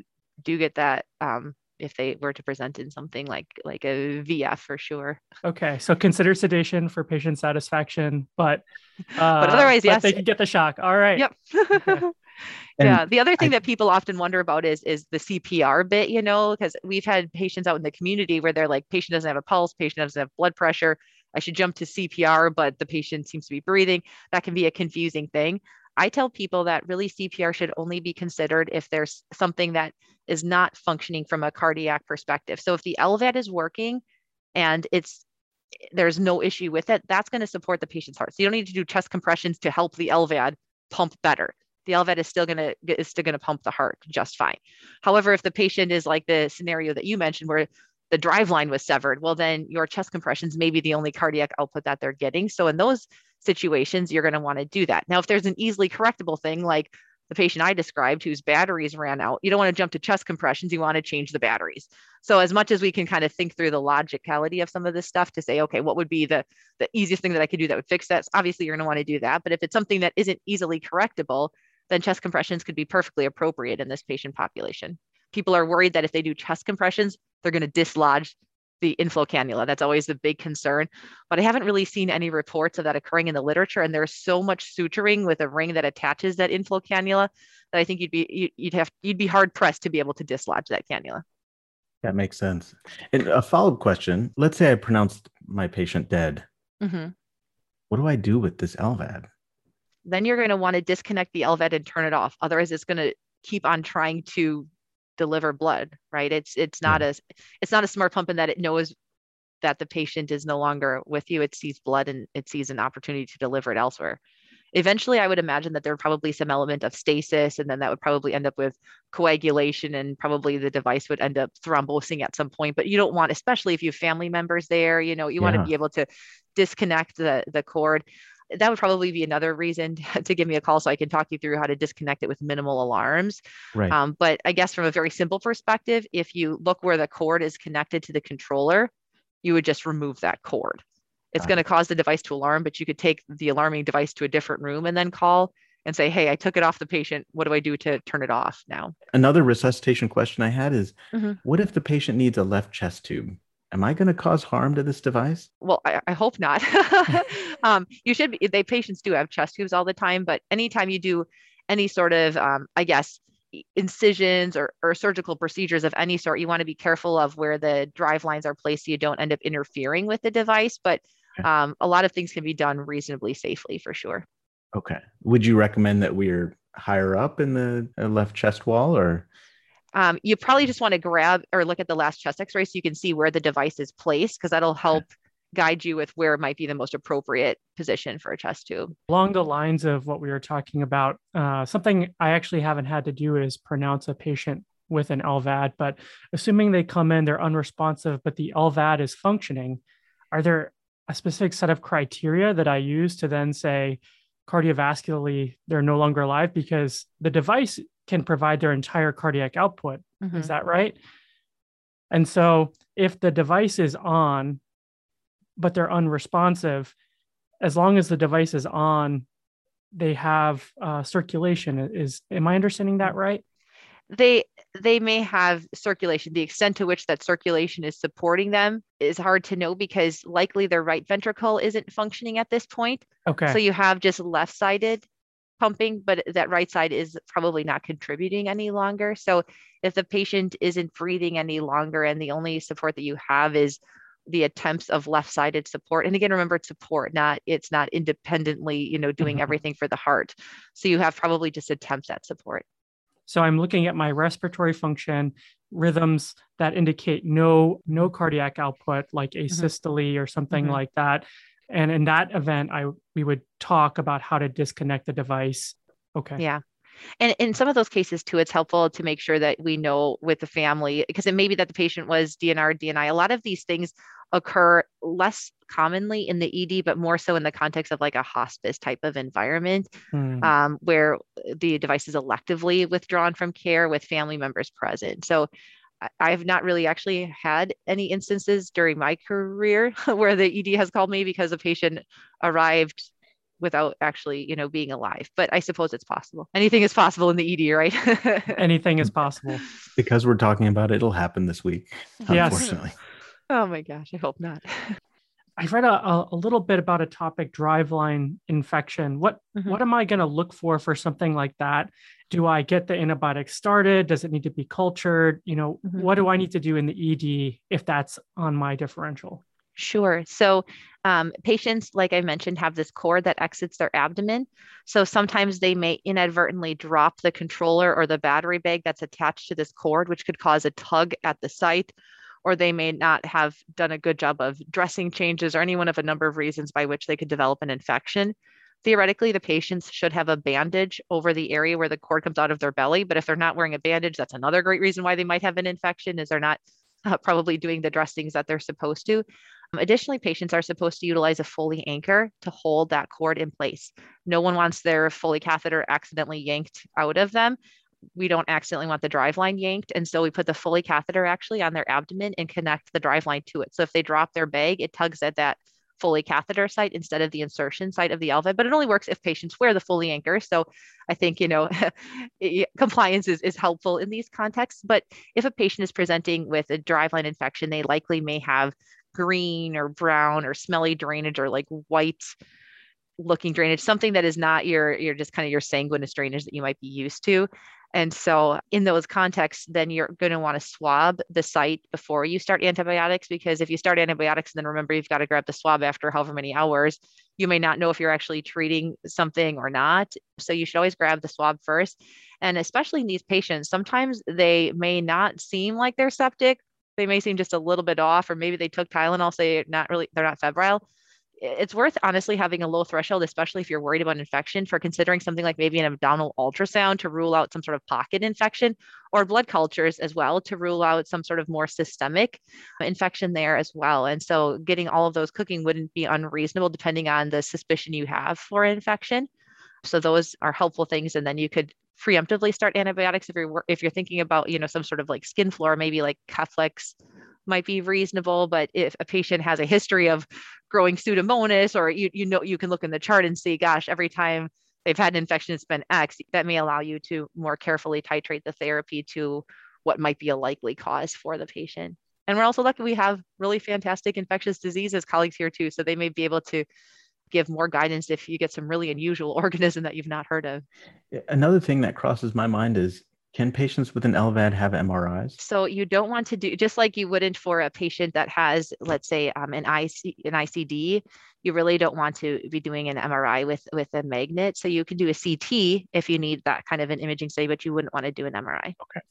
do get that um, if they were to present in something like like a VF for sure.
Okay, so consider sedation for patient satisfaction, but *laughs*
uh, but otherwise, but yes,
they can get the shock. All right.
Yep. Okay. *laughs* yeah. The other thing I, that people often wonder about is is the CPR bit. You know, because we've had patients out in the community where they're like, patient doesn't have a pulse, patient doesn't have blood pressure. I should jump to CPR, but the patient seems to be breathing. That can be a confusing thing. I tell people that really CPR should only be considered if there's something that is not functioning from a cardiac perspective. So if the LVAD is working and it's there's no issue with it, that's going to support the patient's heart. So you don't need to do chest compressions to help the LVAD pump better. The LVAD is still going to is still going to pump the heart just fine. However, if the patient is like the scenario that you mentioned where the drive line was severed, well then your chest compressions may be the only cardiac output that they're getting. So in those situations, you're going to want to do that. Now, if there's an easily correctable thing like the patient I described whose batteries ran out, you don't want to jump to chest compressions. You want to change the batteries. So as much as we can kind of think through the logicality of some of this stuff to say, okay, what would be the the easiest thing that I could do that would fix that? Obviously, you're going to want to do that. But if it's something that isn't easily correctable, then chest compressions could be perfectly appropriate in this patient population. People are worried that if they do chest compressions, they're going to dislodge the inflow cannula. That's always the big concern. But I haven't really seen any reports of that occurring in the literature. And there's so much suturing with a ring that attaches that inflow cannula that I think you'd be you'd have you'd be hard pressed to be able to dislodge that cannula.
That makes sense. And a follow-up question: Let's say I pronounced my patient dead. Mm-hmm. What do I do with this LVAD?
Then you're going to want to disconnect the LVAD and turn it off. Otherwise, it's going to keep on trying to deliver blood right? It's it's not yeah. a it's not a smart pump in that it knows that the patient is no longer with you. It sees blood and it sees an opportunity to deliver it elsewhere. Eventually i would imagine that there would probably some element of stasis and then that would probably end up with coagulation and probably the device would end up thrombosing at some point. But you don't want especially if you have family members there you know you yeah. want to be able to disconnect the the cord that would probably be another reason *laughs* to give me a call so I can talk you through how to disconnect it with minimal alarms. Right. Um, but I guess from a very simple perspective, if you look where the cord is connected to the controller, you would just remove that cord. It's going to cause the device to alarm, but you could take the alarming device to a different room and then call and say, Hey, I took it off the patient. What do I do to turn it off now?
Another resuscitation question I had is mm-hmm. what if the patient needs a left chest tube? Am I going to cause harm to this device?
Well, I, I hope not. *laughs* *laughs* um, you should be, they patients do have chest tubes all the time, but anytime you do any sort of, um, I guess, incisions or, or surgical procedures of any sort, you want to be careful of where the drive lines are placed so you don't end up interfering with the device. But um, a lot of things can be done reasonably safely for sure.
Okay. Would you recommend that we're higher up in the uh, left chest wall or?
Um, you probably just want to grab or look at the last chest x-ray so you can see where the device is placed because that'll help guide you with where it might be the most appropriate position for a chest tube.
Along the lines of what we were talking about, uh, something I actually haven't had to do is pronounce a patient with an LVAD, but assuming they come in, they're unresponsive, but the LVAD is functioning, are there a specific set of criteria that I use to then say cardiovascularly they're no longer alive? Because the device can provide their entire cardiac output. Mm-hmm. Is that right? And so if the device is on, but they're unresponsive, as long as the device is on, they have uh, circulation. Is am I understanding that right?
They they may have circulation. The extent to which that circulation is supporting them is hard to know because likely their right ventricle isn't functioning at this point. Okay. So you have just left sided pumping, but that right side is probably not contributing any longer. So if the patient isn't breathing any longer and the only support that you have is the attempts of left-sided support and again remember it's support not it's not independently you know doing mm-hmm. everything for the heart so you have probably just attempts at support
so i'm looking at my respiratory function rhythms that indicate no no cardiac output like a mm-hmm. or something mm-hmm. like that and in that event i we would talk about how to disconnect the device. Okay.
Yeah. And in some of those cases too it's helpful to make sure that we know with the family because it may be that the patient was dnr dni a lot of these things occur less commonly in the ed but more so in the context of like a hospice type of environment hmm. um, where the device is electively withdrawn from care with family members present. So I have not really actually had any instances during my career *laughs* where the ED has called me because a patient arrived without actually, you know, being alive. But I suppose it's possible. Anything is possible in the ED, right? *laughs*
Anything is possible.
Because we're talking about it, it'll happen this week. Yes. Unfortunately.
Oh my gosh, I hope not. *laughs*
I read a, a little bit about a topic, driveline infection. What mm-hmm. what am I going to look for for something like that? Do I get the antibiotic started? Does it need to be cultured? You know, mm-hmm. what do I need to do in the ED if that's on my differential?
Sure. So um, patients, like I mentioned, have this cord that exits their abdomen. So sometimes they may inadvertently drop the controller or the battery bag that's attached to this cord, which could cause a tug at the site or they may not have done a good job of dressing changes or any one of a number of reasons by which they could develop an infection. Theoretically, the patients should have a bandage over the area where the cord comes out of their belly. But if they're not wearing a bandage, that's another great reason why they might have an infection is they're not uh, probably doing the dressings that they're supposed to. Additionally, patients are supposed to utilize a Foley anchor to hold that cord in place. No one wants their Foley catheter accidentally yanked out of them. We don't accidentally want the drive line yanked. And so we put the Foley catheter actually on their abdomen and connect the drive line to it. So if they drop their bag, it tugs at that Foley catheter site instead of the insertion site of the LVAD, but it only works if patients wear the Foley anchor. So I think, you know, *laughs* compliance is, is helpful in these contexts. But if a patient is presenting with a driveline infection, they likely may have green or brown or smelly drainage or like white looking drainage, something that is not your, your just kind of your sanguineous drainage that you might be used to. And so, in those contexts, then you're going to want to swab the site before you start antibiotics because if you start antibiotics and then remember you've got to grab the swab after however many hours, you may not know if you're actually treating something or not. So, you should always grab the swab first. And especially in these patients, sometimes they may not seem like they're septic. They may seem just a little bit off, or maybe they took Tylenol, say not really, they're not febrile it's worth honestly having a low threshold, especially if you're worried about infection, for considering something like maybe an abdominal ultrasound to rule out some sort of pocket infection or blood cultures as well to rule out some sort of more systemic infection there as well. And so getting all of those cooking wouldn't be unreasonable depending on the suspicion you have for infection. So those are helpful things. And then you could preemptively start antibiotics if you're if you're thinking about you know some sort of like skin flora, maybe like Keflex might be reasonable. But if a patient has a history of growing pseudomonas, or you, you know, you can look in the chart and see, gosh, every time they've had an infection, it's been X, that may allow you to more carefully titrate the therapy to what might be a likely cause for the patient. And we're also lucky we have really fantastic infectious diseases colleagues here too. So they may be able to give more guidance if you get some really unusual *laughs* organism that you've not heard of.
Another thing that crosses my mind is can patients with an LVAD have MRIs?
So you don't want to do just like you wouldn't for a patient that has, let's say, um, an IC an ICD. You really don't want to be doing an MRI with with a magnet. So you can do a CT if you need that kind of an imaging study, but you wouldn't want to do an MRI.
Okay.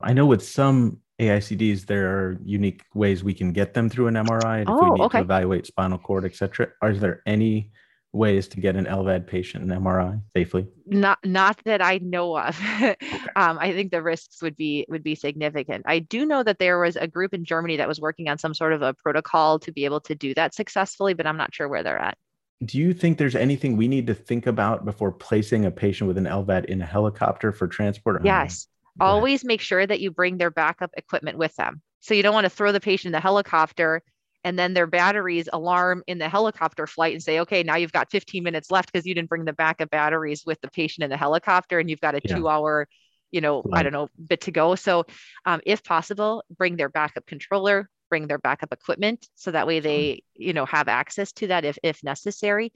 I know with some AICDs there are unique ways we can get them through an MRI
oh,
if we need
okay.
to evaluate spinal cord, etc. Are there any ways to get an LVAD patient an MRI safely?
Not not that I know of. okay. *laughs* um, I think the risks would be would be significant. I do know that there was a group in Germany that was working on some sort of a protocol to be able to do that successfully, but I'm not sure where they're at.
Do you think there's anything we need to think about before placing a patient with an LVAD in a helicopter for transport?
Yes. Always make sure that you bring their backup equipment with them. So you don't want to throw the patient in the helicopter and then their batteries alarm in the helicopter flight and say, okay, now you've got 15 minutes left because you didn't bring the backup batteries with the patient in the helicopter and you've got a yeah. two hour, you know, right. I don't know, bit to go. So um, if possible, bring their backup controller, bring their backup equipment so that way they, you know, have access to that if, if necessary.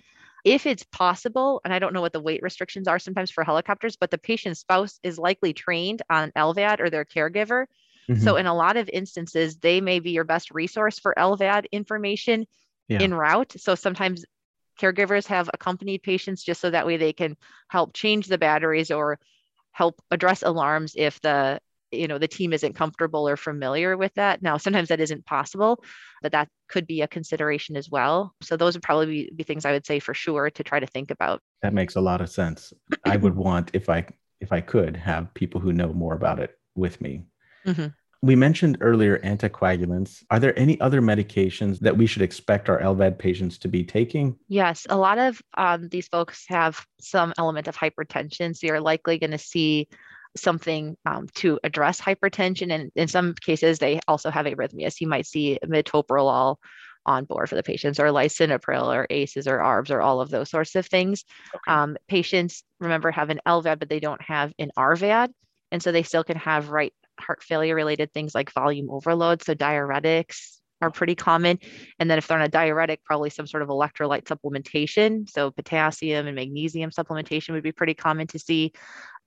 If it's possible, and I don't know what the weight restrictions are sometimes for helicopters, but the patient's spouse is likely trained on LVAD or their caregiver Mm-hmm. So in a lot of instances, they may be your best resource for LVAD information yeah. in route. So sometimes caregivers have accompanied patients just so that way they can help change the batteries or help address alarms if the you know the team isn't comfortable or familiar with that now sometimes that isn't possible but that could be a consideration as well so those would probably be, be things i would say for sure to try to think about
that makes a lot of sense i would *laughs* want if i if i could have people who know more about it with me mm-hmm. We mentioned earlier anticoagulants. Are there any other medications that we should expect our LVAD patients to be taking?
Yes, a lot of um, these folks have some element of hypertension. So you're likely going to see something um, to address hypertension. And in some cases, they also have arrhythmias. You might see metoprolol on board for the patients or lisinopril or ACEs or ARBs or all of those sorts of things. Okay. Um, patients, remember, have an LVAD, but they don't have an RVAD. And so they still can have right heart failure related things like volume overload. So diuretics are pretty common. And then if they're on a diuretic, probably some sort of electrolyte supplementation. So potassium and magnesium supplementation would be pretty common to see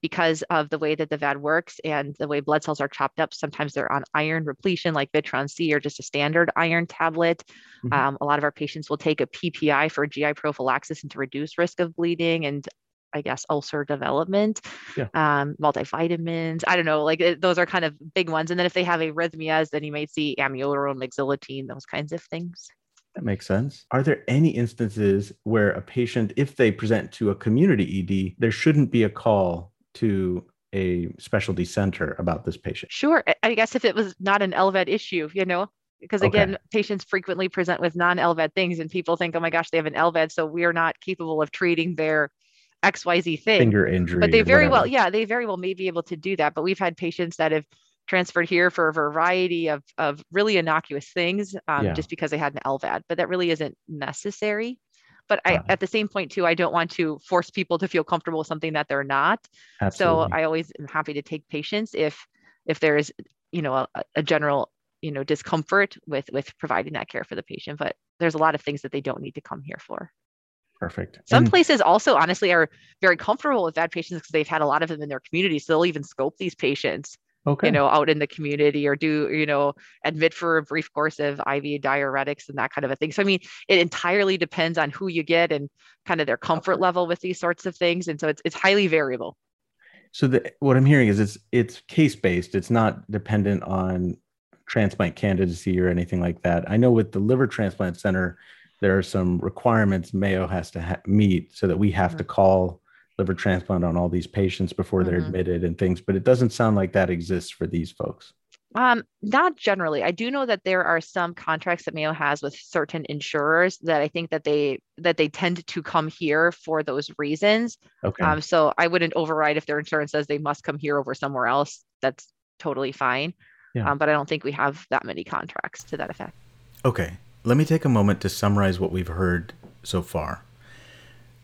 because of the way that the VAD works and the way blood cells are chopped up. Sometimes they're on iron repletion, like Vitron C or just a standard iron tablet. Mm-hmm. Um, a lot of our patients will take a PPI for GI prophylaxis and to reduce risk of bleeding. And I guess, ulcer development, yeah. um, multivitamins. I don't know, like it, those are kind of big ones. And then if they have arrhythmias, then you might see amiodarone, mexiletine, those kinds of things.
That makes sense. Are there any instances where a patient, if they present to a community ED, there shouldn't be a call to a specialty center about this patient?
Sure. I guess if it was not an LVAD issue, you know, because
Okay.
again, patients frequently present with non-LVAD things, and people think, oh my gosh, they have an LVAD, so we are not capable of treating their XYZ thing.
Finger injury.
but they very well, yeah, they very well may be able to do that. But we've had patients that have transferred here for a variety of of really innocuous things, um,
Yeah.
just because they had an LVAD, but that really isn't necessary. But I, at the same point too, I don't want to force people to feel comfortable with something that they're not.
Absolutely.
So I always am happy to take patients if if there is, you know, a, a general, you know, discomfort with with providing that care for the patient. But there's a lot of things that they don't need to come here for.
Perfect.
Some
And-
places also honestly are very comfortable with VAD patients because they've had a lot of them in their community. So they'll even scope these patients,
okay.
you know, out in the community or do, you know, admit for a brief course of IV diuretics and that kind of a thing. So I mean, it entirely depends on who you get and kind of their comfort level with these sorts of things. And so it's it's highly variable.
So the, what I'm hearing is it's it's case based. It's not dependent on transplant candidacy or anything like that. I know with the liver transplant center, there are some requirements Mayo has to ha- meet so that we have to call liver transplant on all these patients before they're
Mhm.
admitted and things. But it doesn't sound like that exists for these folks.
Um, not generally. I do know that there are some contracts that Mayo has with certain insurers that I think that they that they tend to come here for those reasons.
Okay.
Um, so I wouldn't override if their insurance says they must come here over somewhere else. That's totally fine.
Yeah.
Um, but I don't think we have that many contracts to that effect.
Okay, let me take a moment to summarize what we've heard so far.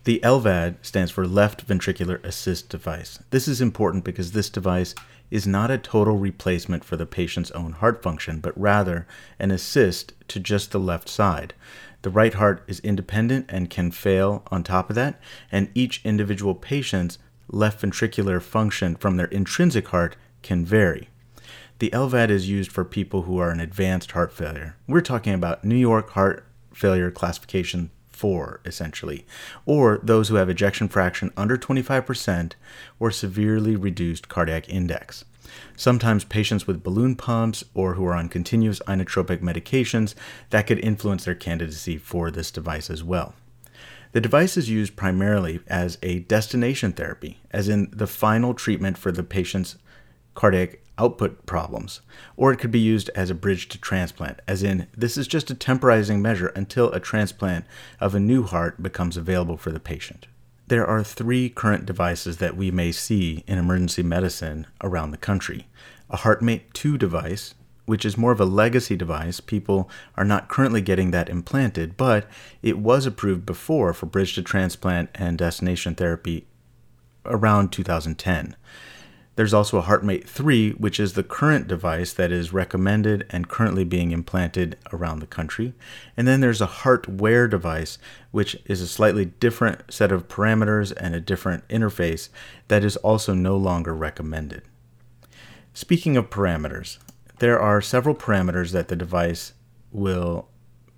The LVAD stands for Left Ventricular Assist Device. This is important because this device is not a total replacement for the patient's own heart function, but rather an assist to just the left side. The right heart is independent and can fail on top of that, and each individual patient's left ventricular function from their intrinsic heart can vary. The LVAD is used for people who are in advanced heart failure. We're talking about New York Heart Failure Classification 4, essentially, or those who have ejection fraction under 25% or severely reduced cardiac index. Sometimes patients with balloon pumps or who are on continuous inotropic medications that could influence their candidacy for this device as well. The device is used primarily as a destination therapy, as in the final treatment for the patient's cardiac output problems, or it could be used as a bridge to transplant, as in this is just a temporizing measure until a transplant of a new heart becomes available for the patient. There are three current devices that we may see in emergency medicine around the country a HeartMate 2 device, which is more of a legacy device. People are not currently getting that implanted, but it was approved before for bridge to transplant and destination therapy around 2010. There's also a HeartMate 3, which is the current device that is recommended and currently being implanted around the country. And then there's a HeartWare device, which is a slightly different set of parameters and a different interface that is also no longer recommended. Speaking of parameters, there are several parameters that the device will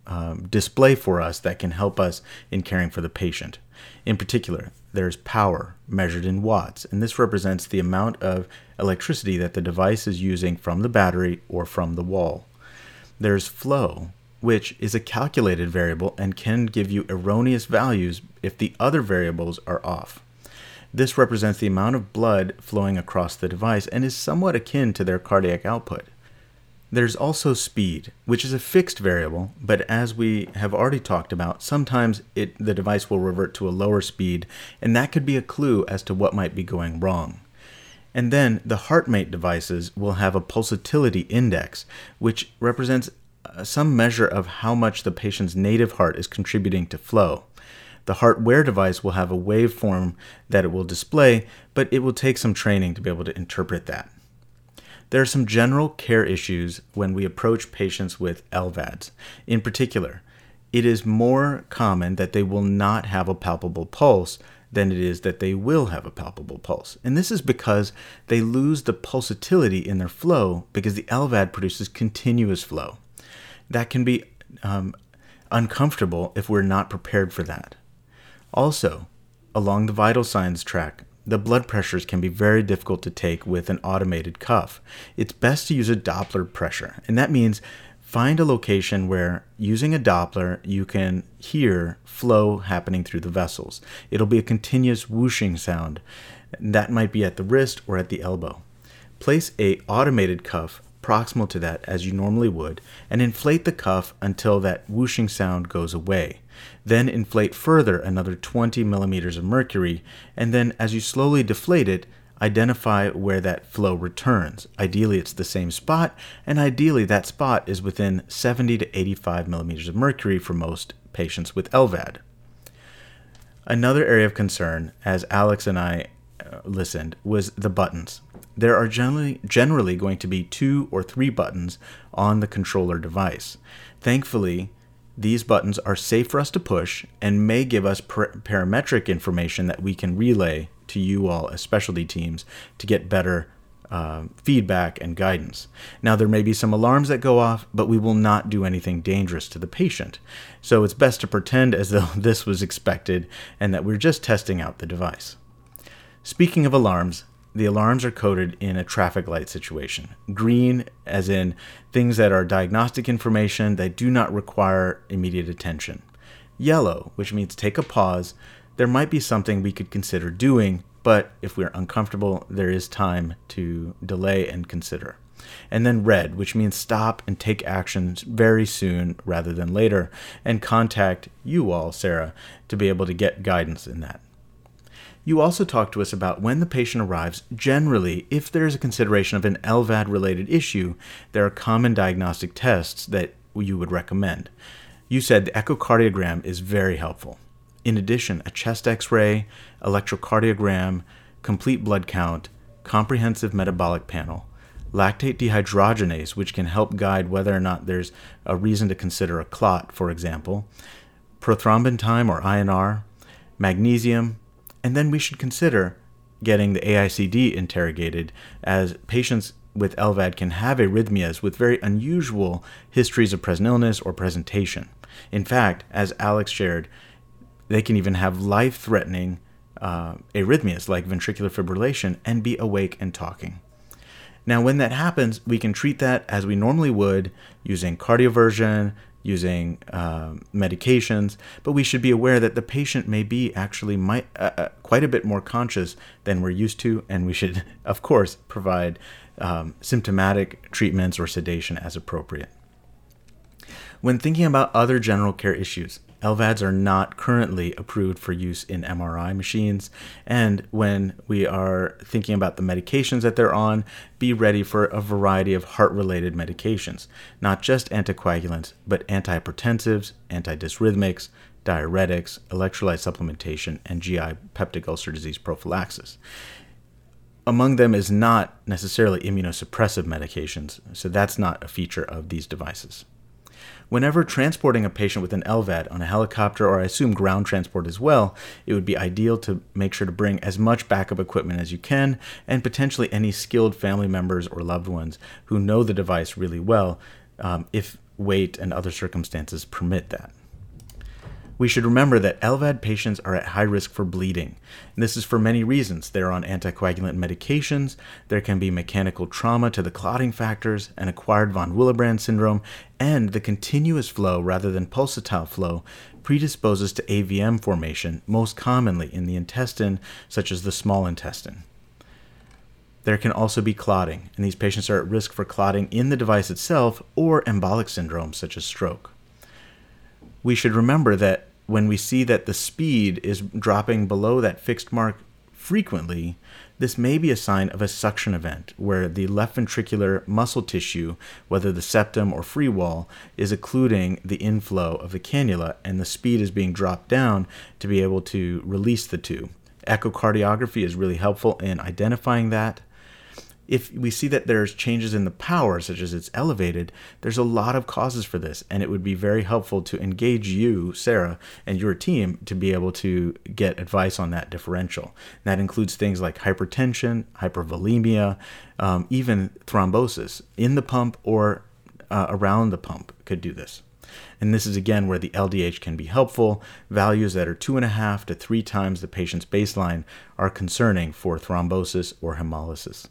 um, display for us that can help us in caring for the patient. In particular, there's power measured in watts, and this represents the amount of electricity that the device is using from the battery or from the wall. There's flow, which is a calculated variable and can give you erroneous values if the other variables are off. This represents the amount of blood flowing across the device and is somewhat akin to their cardiac output. There's also speed, which is a fixed variable, but as we have already talked about, sometimes it, the device will revert to a lower speed, and that could be a clue as to what might be going wrong. And then the HeartMate devices will have a pulsatility index, which represents uh, some measure of how much the patient's native heart is contributing to flow. The HeartWare device will have a waveform that it will display, but it will take some training to be able to interpret that. There are some general care issues when we approach patients with LVADs. In particular, it is more common that they will not have a palpable pulse than it is that they will have a palpable pulse. And this is because they lose the pulsatility in their flow because the LVAD produces continuous flow. That can be um, uncomfortable if we're not prepared for that. Also, along the vital signs track, the blood pressures can be very difficult to take with an automated cuff. It's best to use a Doppler pressure, and that means find a location where using a Doppler you can hear flow happening through the vessels. It'll be a continuous whooshing sound. That might be at the wrist or at the elbow. Place a automated cuff proximal to that as you normally would and inflate the cuff until that whooshing sound goes away. Then inflate further another 20 millimeters of mercury, and then as you slowly deflate it, identify where that flow returns. Ideally, it's the same spot, and ideally, that spot is within 70 to 85 millimeters of mercury for most patients with LVAD. Another area of concern, as Alex and I uh, listened, was the buttons. There are generally, generally going to be two or three buttons on the controller device. Thankfully, these buttons are safe for us to push and may give us parametric information that we can relay to you all as specialty teams to get better uh, feedback and guidance. Now, there may be some alarms that go off, but we will not do anything dangerous to the patient. So it's best to pretend as though *laughs* this was expected and that we're just testing out the device. Speaking of alarms, the alarms are coded in a traffic light situation. Green, as in things that are diagnostic information that do not require immediate attention. Yellow, which means take a pause. There might be something we could consider doing, but if we're uncomfortable, there is time to delay and consider. And then red, which means stop and take actions very soon rather than later, and contact you all, Sarah, to be able to get guidance in that. You also talked to us about when the patient arrives. Generally, if there is a consideration of an LVAD related issue, there are common diagnostic tests that you would recommend. You said the echocardiogram is very helpful. In addition, a chest x ray, electrocardiogram, complete blood count, comprehensive metabolic panel, lactate dehydrogenase, which can help guide whether or not there's a reason to consider a clot, for example, prothrombin time or INR, magnesium, and then we should consider getting the AICD interrogated, as patients with LVAD can have arrhythmias with very unusual histories of present illness or presentation. In fact, as Alex shared, they can even have life threatening uh, arrhythmias like ventricular fibrillation and be awake and talking. Now, when that happens, we can treat that as we normally would using cardioversion, using uh, medications, but we should be aware that the patient may be actually might, uh, uh, quite a bit more conscious than we're used to, and we should, *laughs* of course, provide um, symptomatic treatments or sedation as appropriate. When thinking about other general care issues, LVADs are not currently approved for use in MRI machines. And when we are thinking about the medications that they're on, be ready for a variety of heart related medications, not just anticoagulants, but antihypertensives, antidysrhythmics, diuretics, electrolyte supplementation, and GI peptic ulcer disease prophylaxis. Among them is not necessarily immunosuppressive medications, so that's not a feature of these devices. Whenever transporting a patient with an LVAD on a helicopter or I assume ground transport as well, it would be ideal to make sure to bring as much backup equipment as you can and potentially any skilled family members or loved ones who know the device really well um, if weight and other circumstances permit that. We should remember that LVAD patients are at high risk for bleeding. And this is for many reasons. They're on anticoagulant medications, there can be mechanical trauma to the clotting factors, an acquired von Willebrand syndrome, and the continuous flow rather than pulsatile flow predisposes to AVM formation, most commonly in the intestine, such as the small intestine. There can also be clotting, and these patients are at risk for clotting in the device itself or embolic syndrome, such as stroke. We should remember that when we see that the speed is dropping below that fixed mark frequently, this may be a sign of a suction event where the left ventricular muscle tissue, whether the septum or free wall, is occluding the inflow of the cannula and the speed is being dropped down to be able to release the tube. Echocardiography is really helpful in identifying that if we see that there's changes in the power, such as it's elevated, there's a lot of causes for this. And it would be very helpful to engage you, Sarah, and your team to be able to get advice on that differential. And that includes things like hypertension, hypervolemia, um, even thrombosis in the pump or uh, around the pump could do this. And this is again where the LDH can be helpful. Values that are two and a half to three times the patient's baseline are concerning for thrombosis or hemolysis.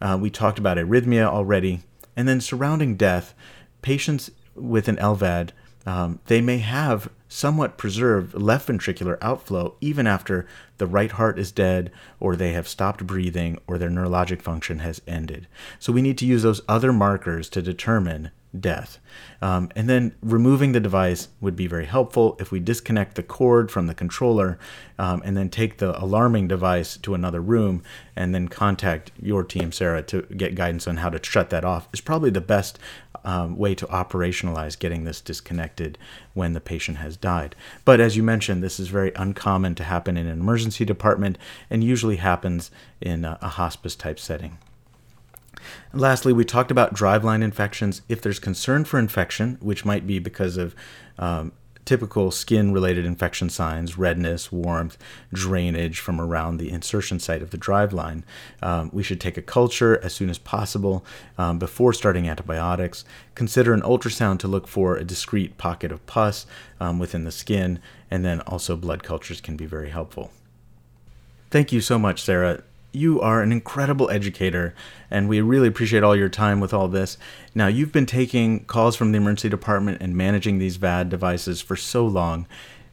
Uh, we talked about arrhythmia already. And then surrounding death, patients with an LVAD, um, they may have somewhat preserved left ventricular outflow even after the right heart is dead or they have stopped breathing or their neurologic function has ended. So we need to use those other markers to determine death. Um, and then removing the device would be very helpful if we disconnect the cord from the controller um, and then take the alarming device to another room and then contact your team, Sarah, to get guidance on how to shut that off is probably the best um, way to operationalize getting this disconnected when the patient has died. But as you mentioned, this is very uncommon to happen in an emergency department and usually happens in a, a hospice type setting. And lastly, we talked about driveline infections. If there's concern for infection, which might be because of um, typical skin related infection signs redness, warmth, drainage from around the insertion site of the driveline. Um, we should take a culture as soon as possible um, before starting antibiotics. Consider an ultrasound to look for a discrete pocket of pus um, within the skin, and then also blood cultures can be very helpful. Thank you so much, Sarah you are an incredible educator, and we really appreciate all your time with all this. Now, you've been taking calls from the emergency department and managing these VAD devices for so long.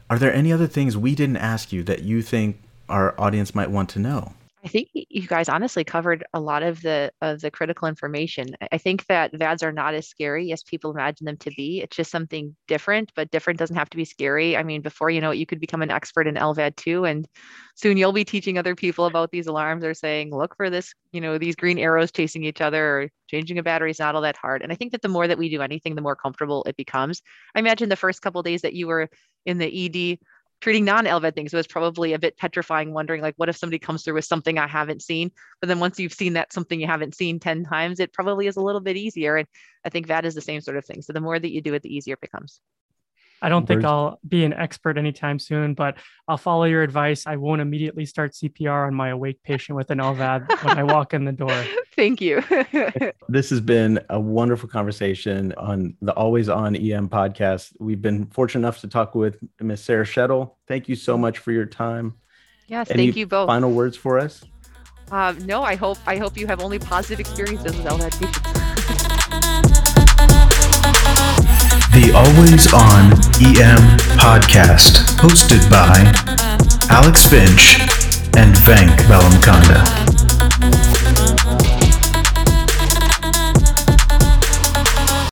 Are there any other things we didn't ask you that you think our audience might want to know?
I think you guys honestly covered a lot of the of the critical information. I think that VADs are not as scary as people imagine them to be. It's just something different, but different doesn't have to be scary. I mean, before you know it, you could become an expert in LVAD too, and soon you'll be teaching other people about these alarms or saying, look for this, you know, these green arrows chasing each other or changing a battery is not all that hard. And I think that the more that we do anything, the more comfortable it becomes. I imagine the first couple days that you were in the ED treating non-LVAD things was probably a bit petrifying, wondering like, what if somebody comes through with something I haven't seen? But then once you've seen that something you haven't seen 10 times, it probably is a little bit easier. And I think that is the same sort of thing. So the more that you do it, the easier it becomes.
I don't think I'll be an expert anytime soon, but I'll follow your advice. I won't immediately start CPR on my awake patient with an LVAD when I walk in the door. *laughs*
Thank you. *laughs*
this has been a wonderful conversation on the Always On EM podcast. We've been fortunate enough to talk with Miss Sarah Schettle. Thank you so much for your time.
Yes, Any thank you both.
Final words for us?
Um, no, I hope I hope you have only positive experiences with LVAD patients.
The Always On EM podcast, hosted by Alex Finch and Venk Bellamkonda.